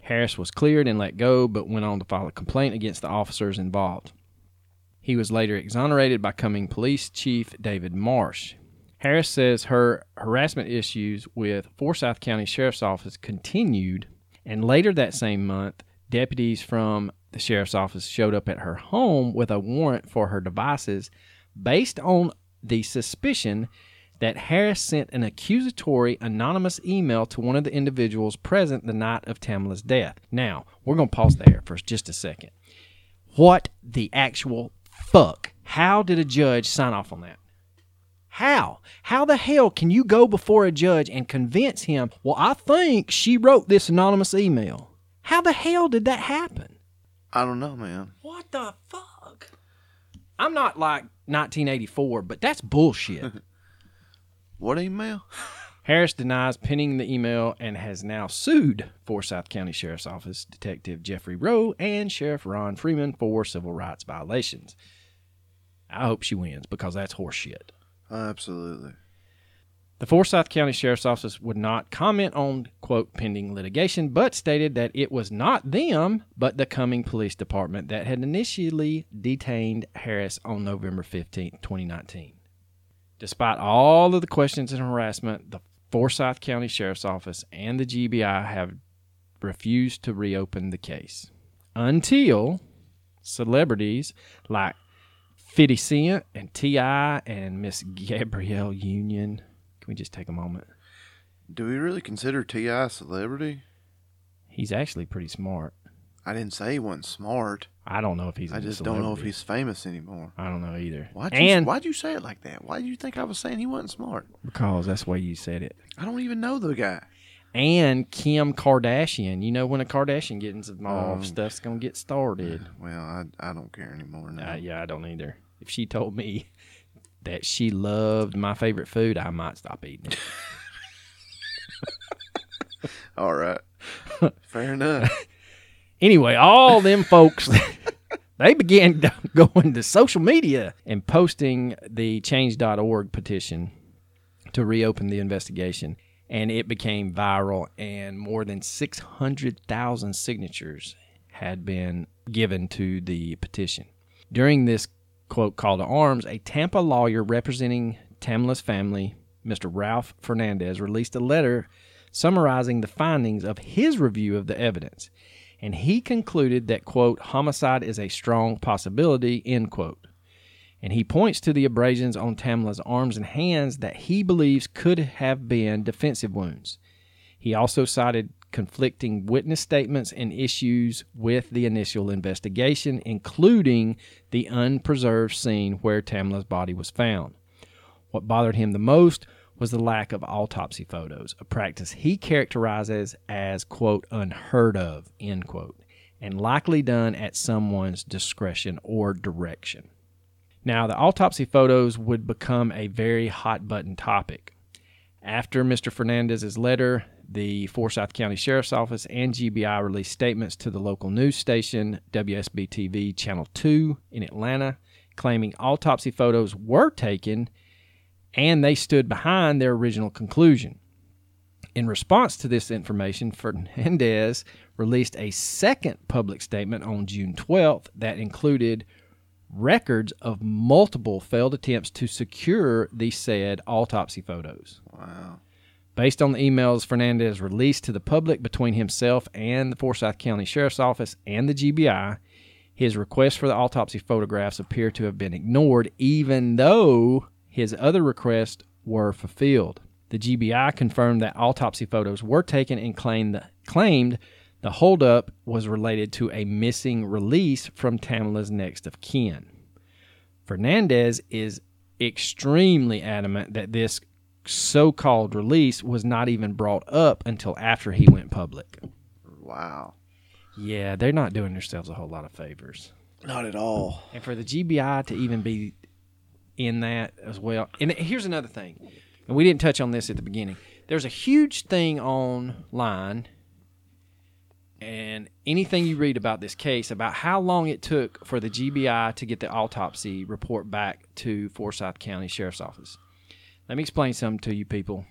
Harris was cleared and let go, but went on to file a complaint against the officers involved. He was later exonerated by Cumming Police Chief David Marsh. Harris says her harassment issues with Forsyth County Sheriff's Office continued And later that same month, deputies from the sheriff's office showed up at her home with a warrant for her devices based on the suspicion that Harris sent an accusatory anonymous email to one of the individuals present the night of Tamala's death. Now, we're going to pause there for just a second. What the actual fuck? How did a judge sign off on that? How? How the hell can you go before a judge and convince him, well, I think she wrote this anonymous email? How the hell did that happen? I don't know, man. What the fuck? I'm not like 1984, but that's bullshit. What email? Harris denies penning the email and has now sued Forsyth County Sheriff's Office Detective Jeffrey Rowe and Sheriff Ron Freeman for civil rights violations. I hope she wins because that's horseshit. Absolutely. The Forsyth County Sheriff's Office would not comment on, quote, pending litigation, but stated that it was not them, but the Cumming Police Department that had initially detained Harris on November 15, 2019. Despite all of the questions and harassment, the Forsyth County Sheriff's Office and the GBI have refused to reopen the case until celebrities like 50 Cent and T.I. and Miss Gabrielle Union. Can we just take a moment? Do we really consider T.I. a celebrity? He's actually pretty smart. I didn't say he wasn't smart. I don't know if he's. I just don't know if he's famous anymore. I don't know either. Why'd you, and why'd you say it like that? Why do you think I was saying he wasn't smart? because that's the way you said it. I don't even know the guy. And Kim Kardashian. You know when a Kardashian gets involved, Um, stuff's gonna get started. Well, I, I don't care anymore now. Uh, yeah, I don't either. If she told me that she loved my favorite food, I might stop eating it. All right. Fair enough. Anyway, all them folks, they began going to social media and posting the change.org petition to reopen the investigation. And it became viral, and more than 600,000 signatures had been given to the petition. During this quote call to arms, a Tampa lawyer representing Tamala's family, Mr. Ralph Fernandez, released a letter summarizing the findings of his review of the evidence and he concluded that quote homicide is a strong possibility end quote. And he points to the abrasions on tamala's arms and hands that he believes could have been defensive wounds. He also cited conflicting witness statements and issues with the initial investigation including the unpreserved scene where tamala's body was found. What bothered him the most was the lack of autopsy photos, a practice he characterizes as, quote, unheard of, end quote, and likely done at someone's discretion or direction. Now, the autopsy photos would become a very hot button topic. After Mr. Fernandez's letter, the Forsyth County Sheriff's Office and GBI released statements to the local news station, WSB TV Channel 2 in Atlanta, claiming autopsy photos were taken and they stood behind their original conclusion. In response to this information, Fernandez released a second public statement on June 12th that included records of multiple failed attempts to secure the said autopsy photos. Wow. Based on the emails Fernandez released to the public between himself and the Forsyth County Sheriff's Office and the GBI, his request for the autopsy photographs appear to have been ignored, even though his other requests were fulfilled. The GBI confirmed that autopsy photos were taken and claimed, the, claimed the holdup was related to a missing release from Tamala's next of kin. Fernandez is extremely adamant that this so called release was not even brought up until after he went public. Wow. Yeah, they're not doing themselves a whole lot of favors. Not at all. And for the GBI to even be in that as well. And here's another thing, and we didn't touch on this at the beginning. There's a huge thing online, and anything you read about this case about how long it took for the GBI to get the autopsy report back to Forsyth County Sheriff's Office. Let me explain something to you people.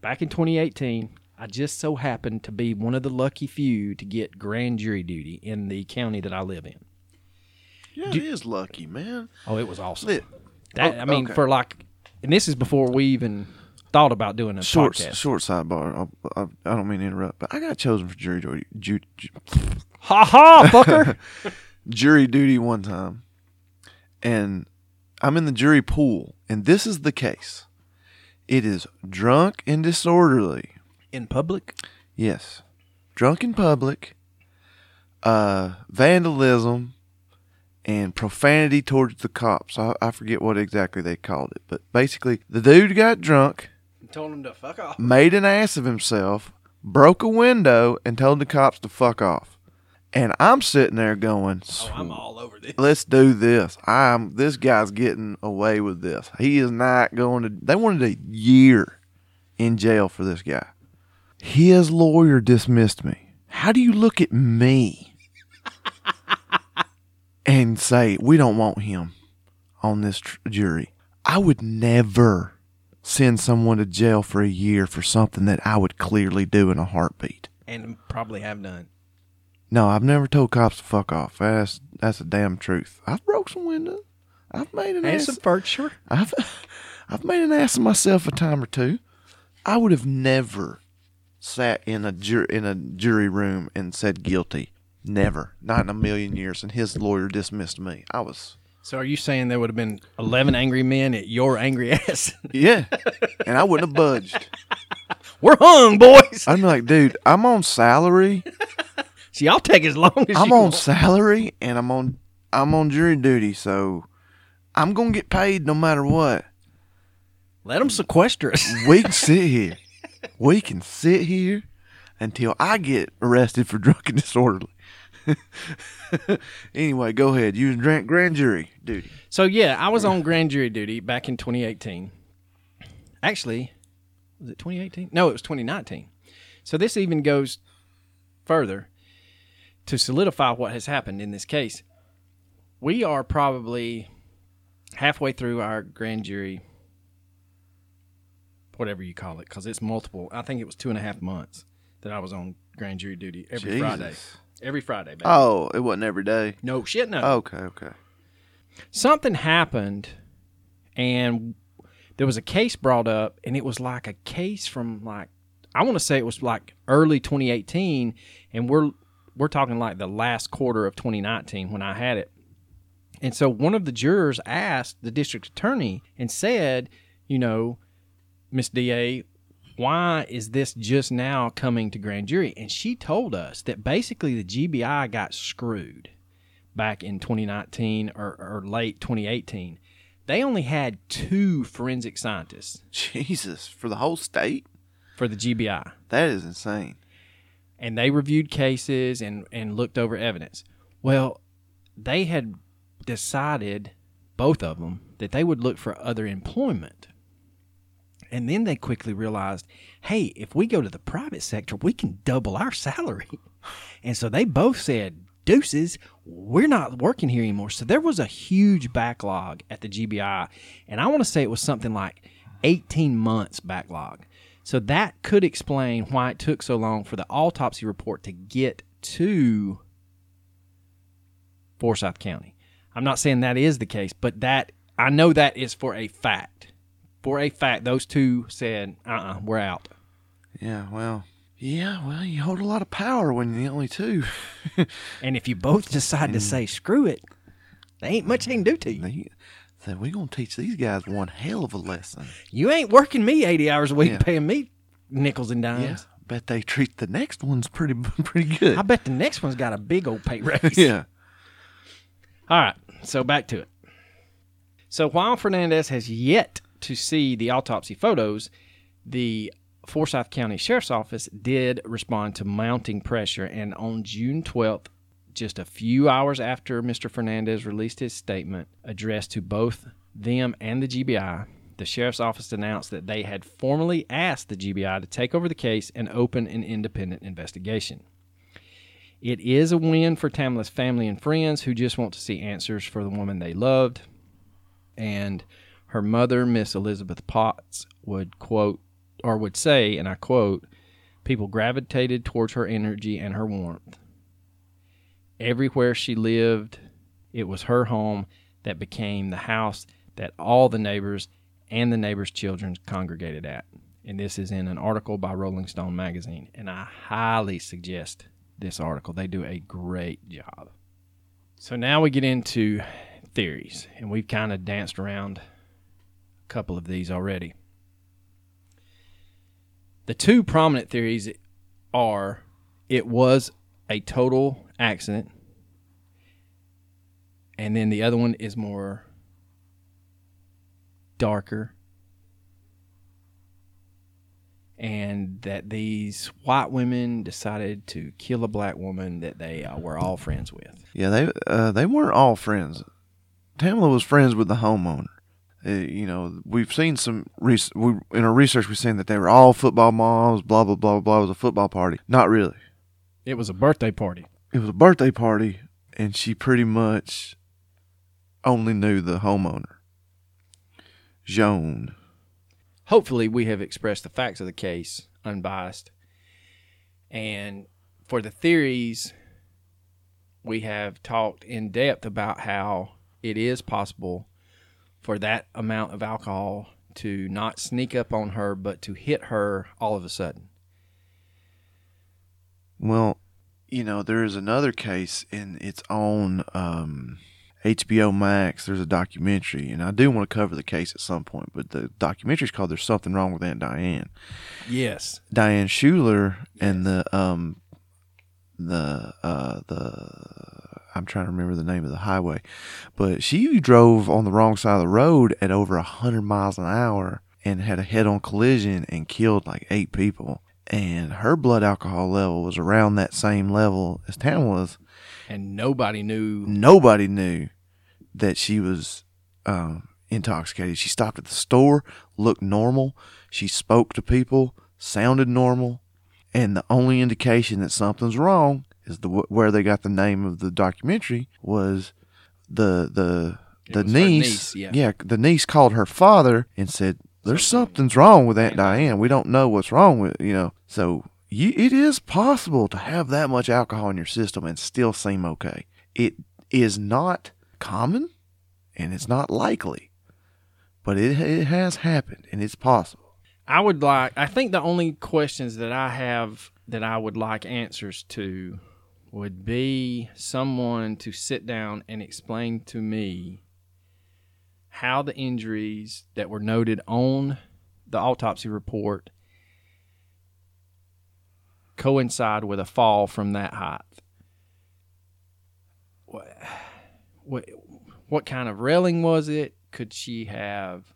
Back in 2018, I just so happened to be one of the lucky few to get grand jury duty in the county that I live in. Yeah, it is lucky, man. Oh, it was awesome. Lit. That Oh, I mean, okay. for like, and this is before we even thought about doing a short podcast. short sidebar. I, I, I don't mean to interrupt, but I got chosen for jury duty. Ju, ju, Ha ha, fucker. jury duty one time, and I'm in the jury pool, and this is the case. It is drunk and disorderly. In public? Yes, drunk in public, uh, vandalism, and profanity towards the cops. I, I forget what exactly they called it, but basically, the dude got drunk, Told him to fuck off. made an ass of himself, broke a window, and told the cops to fuck off. And I'm sitting there going, Oh, I'm all over this. let's do this. I'm this guy's getting away with this. He is not going to. They wanted a year in jail for this guy. His lawyer dismissed me. How do you look at me and say we don't want him on this tr- jury? I would never send someone to jail for a year for something that I would clearly do in a heartbeat. And probably have done. No, I've never told cops to fuck off. That's that's the damn truth. I've broke some windows. I've made an And ass. some furniture. I've I've made an ass of myself a time or two. I would have never sat in a jur- in a jury room and said guilty. Never, not in a million years. And his lawyer dismissed me. I was So are you saying there would have been 11 angry men at your angry ass? yeah, and I wouldn't have budged. We're hung, boys. I'm like, dude, I'm on salary. See, I'll take as long as I'm on want. salary, and I'm on I'm on jury duty, so I'm gonna get paid no matter what. Let them sequester us. we can sit here. We can sit here until I get arrested for drunken disorderly. anyway, go ahead. You was grand, grand jury duty. So yeah, I was on grand jury duty back in 2018. Actually, was it 2018? No, it was 2019. So this even goes further to solidify what has happened in this case. We are probably halfway through our grand jury, whatever you call it, because it's multiple. I think it was two and a half months that I was on grand jury duty every Friday. Every Friday, baby. Oh, it wasn't every day. no shit, no Okay, okay. something happened and there was a case brought up and it was like a case from like I want to say it was like early 2018 and we're we're talking like the last quarter of 2019 when I had it. And so one of the jurors asked the district attorney and said, you know, Miss DA, why is this just now coming to grand jury? And she told us that basically the GBI got screwed back in 2019 or, or late 2018. They only had two forensic scientists Jesus, for the whole state? for the GBI, That is insane. and they reviewed cases and, and looked over evidence. Well, they had decided, both of them, that they would look for other employment. And then they quickly realized, hey, if we go to the private sector, we can double our salary. And so they both said, deuces, we're not working here anymore. So there was a huge backlog at the GBI. And I want to say it was something like 18 months backlog. So that could explain why it took so long for the autopsy report to get to Forsyth County. I'm not saying that is the case, but that I know that is for a fact. For a fact, those two said, "Uh, uh-uh, we're out." Yeah, well, yeah, well, you hold a lot of power when you're the only two. And if you both decide to say screw it, they ain't much they can do to you. They- Then we're gonna teach these guys one hell of a lesson. You ain't working me 80 hours a week, Yeah. paying me nickels and Yeah, dimes. bet they treat the next one's pretty pretty good. I bet the next one's got a big old pay raise. yeah. All right, so back to it. So while Fernandez has yet to see the autopsy photos, the Forsyth County Sheriff's Office did respond to mounting pressure, and on June 12th, just a few hours after Mr. Fernandez released his statement addressed to both them and the GBI, the Sheriff's Office announced that they had formally asked the GBI to take over the case and open an independent investigation. It is a win for Tamla's family and friends who just want to see answers for the woman they loved. And her mother, Miss Elizabeth Potts, would quote or would say, and I quote, people gravitated towards her energy and her warmth. Everywhere she lived, it was her home that became the house that all the neighbors and the neighbors' children congregated at. And this is in an article by Rolling Stone magazine. And I highly suggest this article. They do a great job. So now we get into theories, and we've kind of danced around couple of these already. The two prominent theories are it was a total accident, and then the other one is more darker and that these white women decided to kill a black woman that they uh, were all friends with. Yeah, they uh, they weren't all friends. Tamala was friends with the homeowner. Uh, you know, we've seen some we, in our research. We've seen that they were all football moms. Blah blah blah blah. It was a football party. Not really. It was a birthday party. It was a birthday party, and she pretty much only knew the homeowner, Joan. Hopefully, we have expressed the facts of the case unbiased. And for the theories, we have talked in depth about how it is possible for that amount of alcohol to not sneak up on her, but to hit her all of a sudden. Well, you know, there is another case in its own um, HBO Max. There's a documentary, and I do want to cover the case at some point. But the documentary is called "There's Something Wrong with Aunt Diane." Yes, Diane Schuler and the um, the uh, the I'm trying to remember the name of the highway, but she drove on the wrong side of the road at over a hundred miles an hour and had a head-on collision and killed like eight people. And her blood alcohol level was around that same level as Tamala's. And nobody knew. Nobody knew that she was um, intoxicated. She stopped at the store, looked normal. She spoke to people, sounded normal. And the only indication that something's wrong is the where they got the name of the documentary was the the the niece, niece yeah. yeah, the niece called her father and said, "There's something's wrong with Aunt Diane. We don't know what's wrong with you know." So you, it is possible to have that much alcohol in your system and still seem okay. It is not common, and it's not likely, but it it has happened and it's possible. I would like. I think the only questions that I have that I would like answers to would be someone to sit down and explain to me how the injuries that were noted on the autopsy report coincide with a fall from that height. What, what, what kind of railing was it? Could she have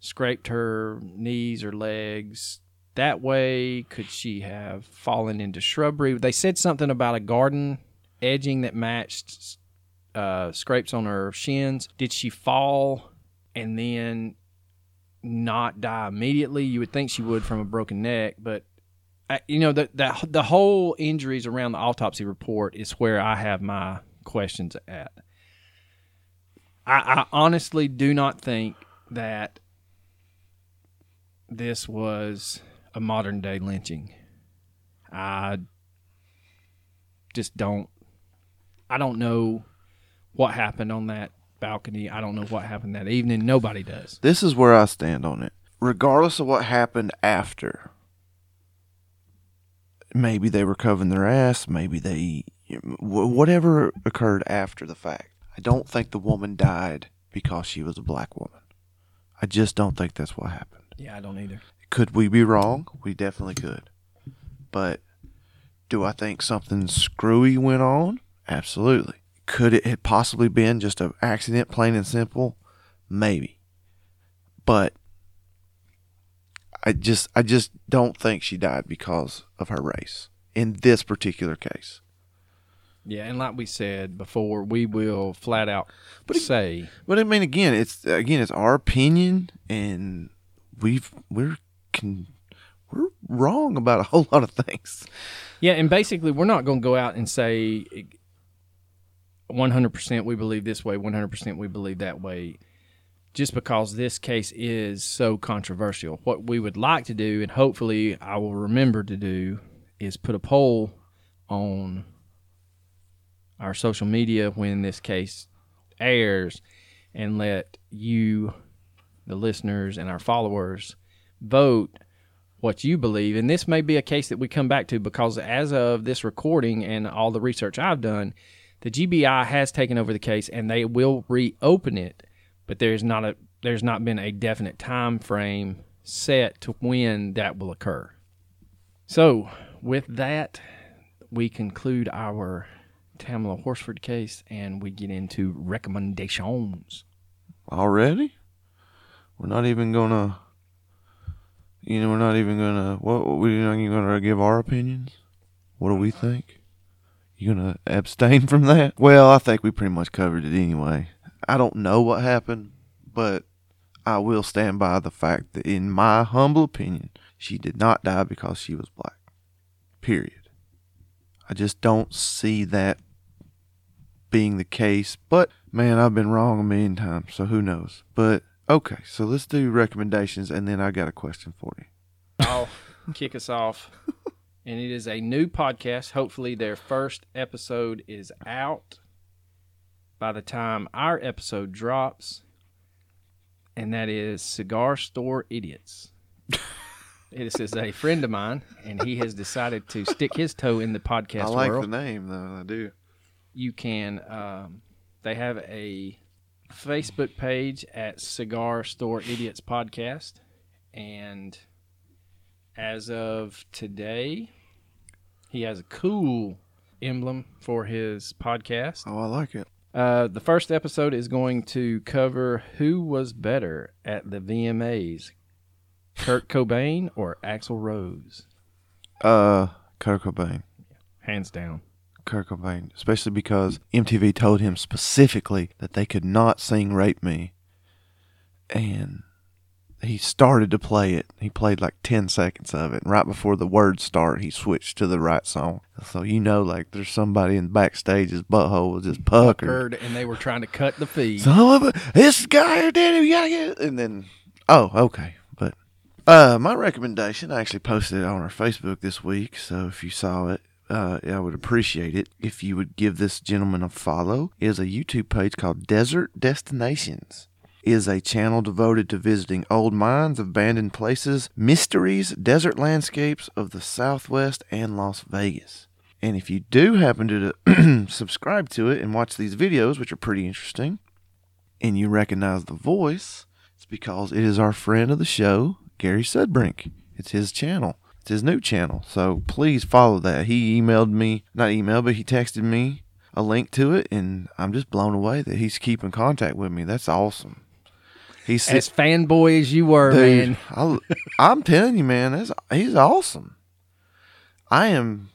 scraped her knees or legs that way? Could she have fallen into shrubbery? They said something about a garden edging that matched uh, scrapes on her shins. Did she fall and then not die immediately? You would think she would from a broken neck, but uh, you know the, the the whole injuries around the autopsy report is where I have my questions at. I, I honestly do not think that this was a modern day lynching. I just don't I don't know what happened on that balcony. I don't know what happened that evening. Nobody does. This is where I stand on it. Regardless of what happened after, maybe they were covering their ass, maybe they whatever occurred after the fact. I don't think the woman died because she was a black woman. I just don't think that's what happened. Yeah, I don't either. Could we be wrong? We definitely could. But do I think something screwy went on? Absolutely. Could it have possibly been just an accident, plain and simple? Maybe. But I just I just don't think she died because of her race in this particular case. Yeah, and like we said before, we will flat out but say. But I mean, again, it's again, it's our opinion, and we've we're can we're wrong about a whole lot of things. Yeah, and basically, we're not going to go out and say 100% we believe this way, 100% we believe that way, just because this case is so controversial. What we would like to do, and hopefully I will remember to do, is put a poll on our social media when this case airs and let you the listeners and our followers vote what you believe. And this may be a case that we come back to because as of this recording and all the research I've done, the GBI has taken over the case and they will reopen it, but there's not a there's not been a definite time frame set to when that will occur. So, with that, we conclude our Tamala Horsford case and we get into recommendations. Already? We're not even gonna. You know, we're not even gonna. What? We're not even gonna give our opinions. What do we think? You gonna abstain from that? Well, I think we pretty much covered it anyway. I don't know what happened, but I will stand by the fact that, in my humble opinion, she did not die because she was black. Period. I just don't see that being the case. But man, I've been wrong a million times, so who knows? But okay, so let's do recommendations, and then I got a question for you. I'll kick us off. And it is a new podcast. Hopefully, their first episode is out by the time our episode drops. And that is Cigar Store Idiots. this is a friend of mine, and he has decided to stick his toe in the podcast I like world. the name though. I do. you can um, they have a facebook page at cigar store idiots podcast and as of today he has a cool emblem for his podcast Oh, I like it. uh, the first episode is going to cover who was better at the vmas kurt cobain or axl rose Uh, Kurt Cobain. hands down Kurt Cobain, especially because MTV told him specifically that they could not sing "Rape Me," and he started to play it. He played like ten seconds of it, and right before the words start, he switched to the right song. So you know, like there's somebody in backstage, his butthole was just puckered. And they were trying to cut the feed Son of a, this guy did it. Get it. And then, oh, okay. But uh, my recommendation, I actually posted it on our Facebook this week. So if you saw it, uh, I would appreciate it if you would give this gentleman a follow. It is a YouTube page called Desert Destinations. It is a channel devoted to visiting old mines, abandoned places, mysteries, desert landscapes of the Southwest and Las Vegas. And if you do happen to subscribe to it and watch these videos, which are pretty interesting, and you recognize the voice, it's because it is our friend of the show, Gary Sudbrink. It's his channel. It's his new channel. So please follow that. He emailed me, not emailed, but he texted me a link to it, and I'm just blown away that he's keeping contact with me. That's awesome. He's as fanboy as you were dude, man I, I'm telling you, man, that's, he's awesome. I am,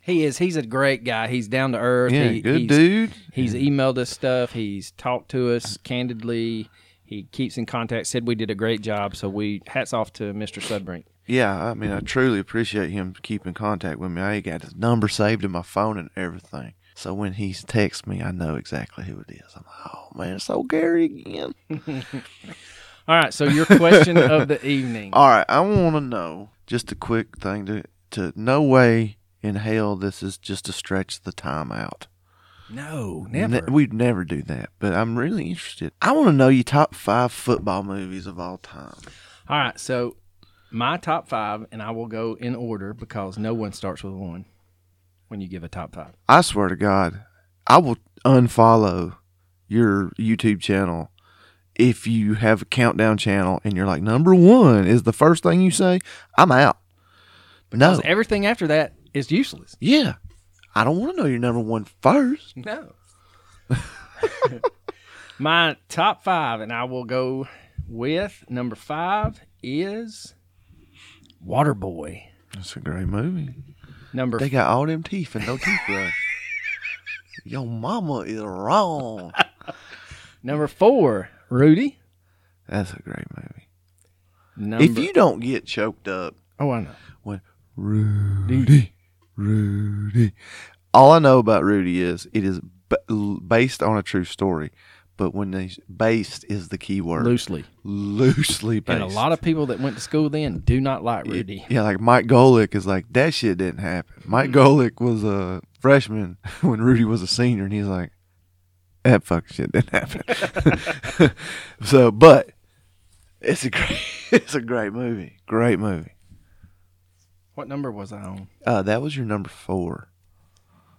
He is. He's a great guy. He's down to earth. yeah, he, good he's, dude. He's emailed us stuff. He's talked to us candidly. He keeps in contact. Said we did a great job. So we hats off to Mr. Sudbrink. Yeah, I mean, I truly appreciate him keeping contact with me. I got his number saved in my phone and everything. So when he texts me, I know exactly who it is. I'm like, oh man, it's old Gary again. All right. So your question of the evening. All right, I want to know just a quick thing to to no way in hell this is just to stretch the time out. No, Ne- never. we'd never do that, but I'm really interested. I want to know your top five football movies of all time. All right. So my top five, and I will go in order because no one starts with one when you give a top five. I swear to God, I will unfollow your YouTube channel if you have a countdown channel and you're like number one is the first thing you say. I'm out. But no, everything after that is useless. yeah, I don't want to know your number one first. No. My top five, and I will go with number five is Waterboy. That's a great movie. Number They got all them teeth and no toothbrush. Your mama is wrong. number four, Rudy. That's a great movie. Number, if you don't get choked up oh, I know. when Rudy, Rudy. All I know about Rudy is it is b- based on a true story, but when they based is the key word. Loosely, Loosely based. and a lot of people that went to school then do not like Rudy. Yeah, like Mike Golic is like that shit didn't happen. Mike Mm-hmm. Golic was a freshman when Rudy was a senior, and he's like, that fucking shit didn't happen. so, but It's a great. It's a great movie. Great movie. What number was I on? Uh, that was your number four.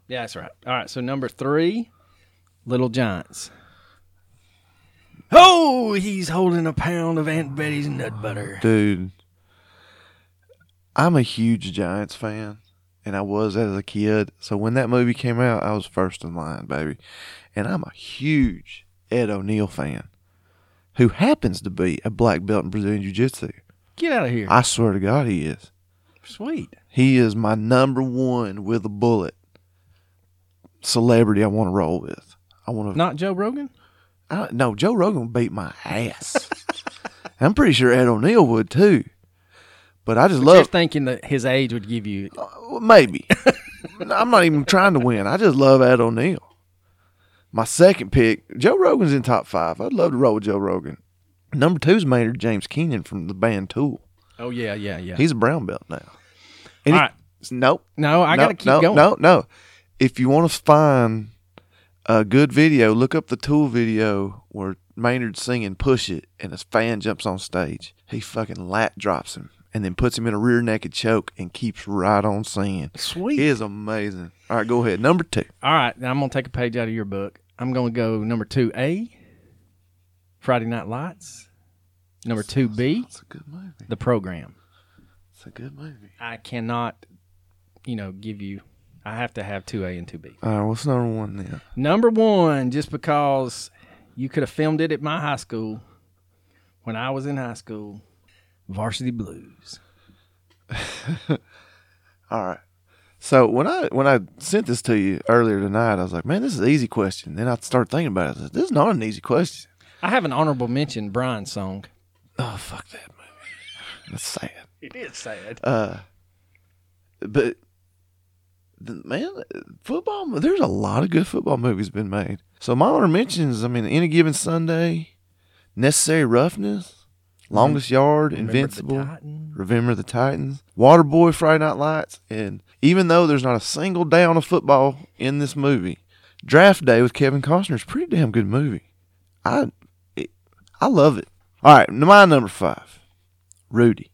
Yeah, that's right. All right, so number three, Little Giants. Oh, he's holding a pound of Aunt Betty's nut butter. Dude, I'm a huge Giants fan, and I was as a kid. So when that movie came out, I was first in line, baby. And I'm a huge Ed O'Neill fan, who happens to be a black belt in Brazilian Jiu Jitsu. Get out of here. I swear to God, he is. Sweet. He is my number one with a bullet celebrity I want to roll with. I want to. Not Joe Rogan? I, no, Joe Rogan would beat my ass. I'm pretty sure Ed O'Neill would too. But I just But You're love thinking that his age would give you. Uh, well, maybe. I'm not even trying to win. I just love Ed O'Neill. My second pick, Joe Rogan's in top five. I'd love to roll with Joe Rogan. Number two is Maynard James Keenan from the band Tool. Oh, yeah, yeah, yeah. He's a brown belt now. And All he- right. Nope. No, I no, got to keep going. No, no. If you want to find a good video, look up the Tool video where Maynard's singing "Push It" and his fan jumps on stage. He fucking lat drops him and then puts him in a rear naked choke and keeps right on singing. Sweet. It is amazing. All right, go ahead. Number two. All right, now I'm going to take a page out of your book. I'm going to go number 2A, Friday Night Lights. Number 2B, It's a good movie. The Program. It's a good movie. I cannot, you know, give you. I have to have 2A and 2B. All right, what's number one then? Number one, just because you could have filmed it at my high school when I was in high school, Varsity Blues. All right. So when I when I sent this to you earlier tonight, I was like, "Man, this is an easy question." Then I started thinking about it. I said, this is not an easy question. I have an honorable mention, Brian song. Oh fuck that movie. That's sad. It is sad. Uh, but man, football. There's a lot of good football movies been made. So my honor mentions. I mean, any given Sunday, Necessary Roughness, Longest Yard, Remember Invincible, Titans? Remember the Titans, Waterboy, Friday Night Lights, and even though there's not a single down of football in this movie, Draft Day with Kevin Costner is a pretty damn good movie. I, it, I love it. All right, my number five, Rudy.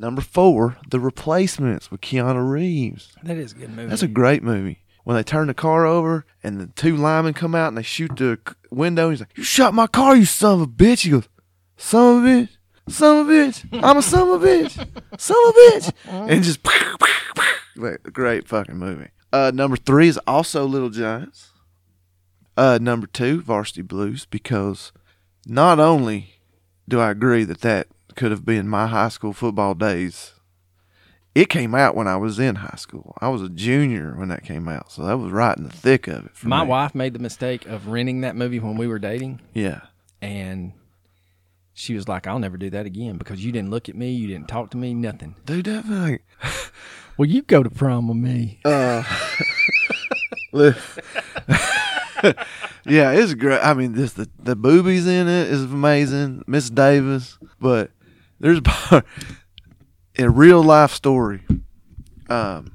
Number four, The Replacements with Keanu Reeves. That is a good movie. That's a great movie. When they turn the car over and the two linemen come out and they shoot the window, and he's like, "You shot my car, you son of a bitch!" He goes, "Son of a bitch, son of a bitch, I'm a son of a bitch, son of a bitch," and just like, great fucking movie. Uh, number three is also Little Giants. Uh, number two, Varsity Blues, because not only do I agree that that could have been my high school football days it came out when I was in high school. I was a junior when that came out, so that was right in the thick of it. My me. wife made the mistake of renting that movie when we were dating, yeah, and she was like, "I'll never do that again because you didn't look at me, you didn't talk to me, nothing." dude, that like, Well, you go to prom with me. uh, yeah, it's great. I mean, this the the boobies in it is amazing, Miss Davis, but there's a real life story. Um,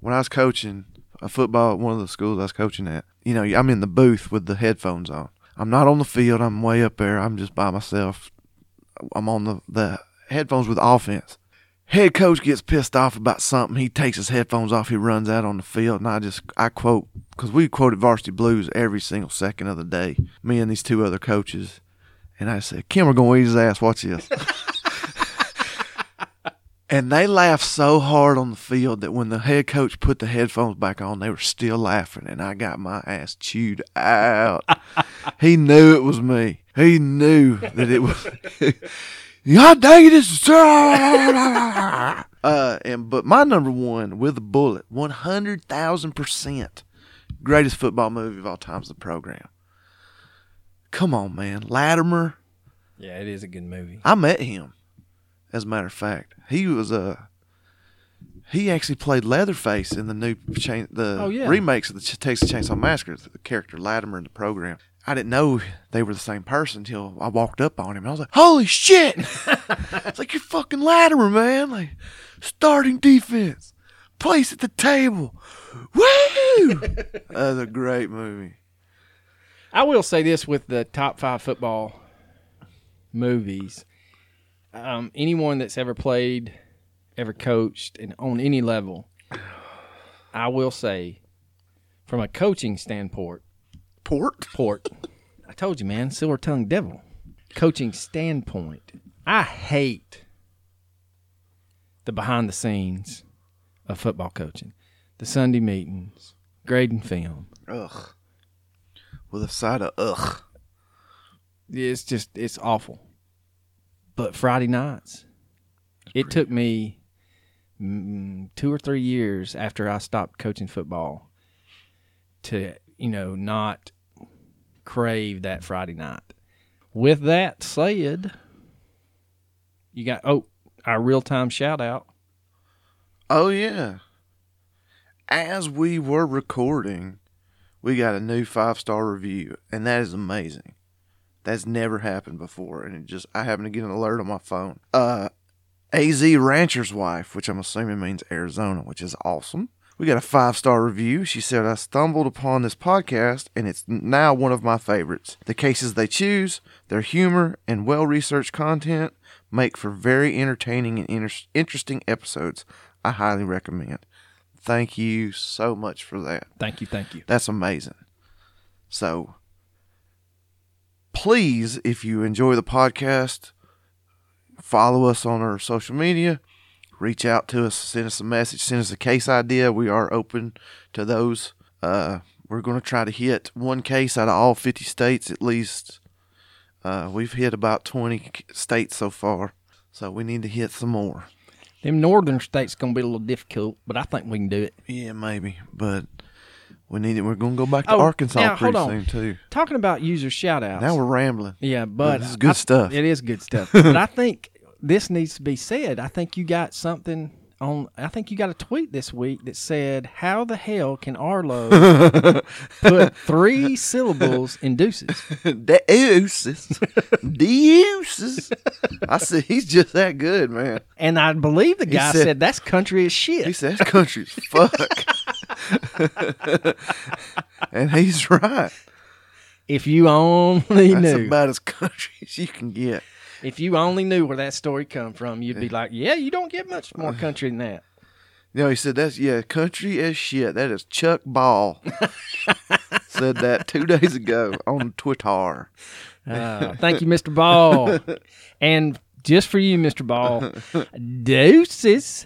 when I was coaching a football at one of the schools I was coaching at, you know, I'm in the booth with the headphones on. I'm not on the field. I'm way up there. I'm just by myself. I'm on the, the headphones with offense. Head coach gets pissed off about something. He takes his headphones off. He runs out on the field, and I just I quote because we quoted Varsity Blues every single second of the day. Me and these two other coaches, and I said, "Kim, we're gonna eat his ass. Watch this." And they laughed so hard on the field that when the head coach put the headphones back on, they were still laughing, and I got my ass chewed out. he knew it was me. He knew that it was. God dang it! It's uh, and but my number one with a bullet, one hundred thousand percent, greatest football movie of all time is the program. Come on, man, Latimer. Yeah, it is a good movie. I met him. As a matter of fact, he was a. he actually played Leatherface in the new chain, the Oh, yeah. remakes of the Ch- Texas Chainsaw Massacre. The character Latimer in the program. I didn't know they were the same person until I walked up on him. And I was like, "Holy shit!" it's like you're fucking Latimer, man. Like starting defense, place at the table. Woo! That's a great movie. I will say this with the top five football movies. Um, anyone that's ever played, ever coached, and on any level, I will say, from a coaching standpoint, Port. port. I told you, man, silver tongued devil. Coaching standpoint, I hate the behind the scenes of football coaching, the Sunday meetings, grading film. Ugh. With a side of ugh. It's just it's awful. But Friday nights, it took me mm, two or three years after I stopped coaching football to you know not crave that Friday night. With that said, you got oh our real time shout out. Oh yeah. As we were recording, we got a new five star review, and that is amazing. That's never happened before, and it just I happened to get an alert on my phone. Uh AZ Rancher's wife, which I'm assuming means Arizona, which is awesome. We got a five star review. She said, I stumbled upon this podcast and it's now one of my favorites. The cases they choose, their humor, and well researched content make for very entertaining and inter- interesting episodes. I highly recommend. Thank you so much for that. Thank you, thank you. That's amazing. So, please, if you enjoy the podcast, follow us on our social media. Reach out to us, send us a message, send us a case idea. We are open to those. Uh, we're going to try to hit one case out of all 50 states at least. Uh, we've hit about 20 states so far, so we need to hit some more. Them northern states gonna be a little difficult, but I think we can do it. Yeah, maybe, but we need it. We're going to go back to Oh, Arkansas now, pretty hold on. soon too. Talking about user shout outs. Now we're rambling. Yeah, but this is good I- stuff. It is good stuff. but I think this needs to be said. I think you got something on. I think you got a tweet this week that said, "How the hell can Arlo put three syllables in deuces?" Deuces. Deuces. I said he's just that good, man. And I believe the guy said- said, "That's country as shit." He said that's country as fuck. and he's right. If you only That's knew, about as country as you can get. if you only knew where that story come from, you'd be like, "Yeah, you don't get much more country than that." Know, he said that's yeah, country as shit. That is Chuck Ball. said that two days ago on Twitter. Uh, thank you, Mr. Ball. and just for you, Mr. Ball, deuces.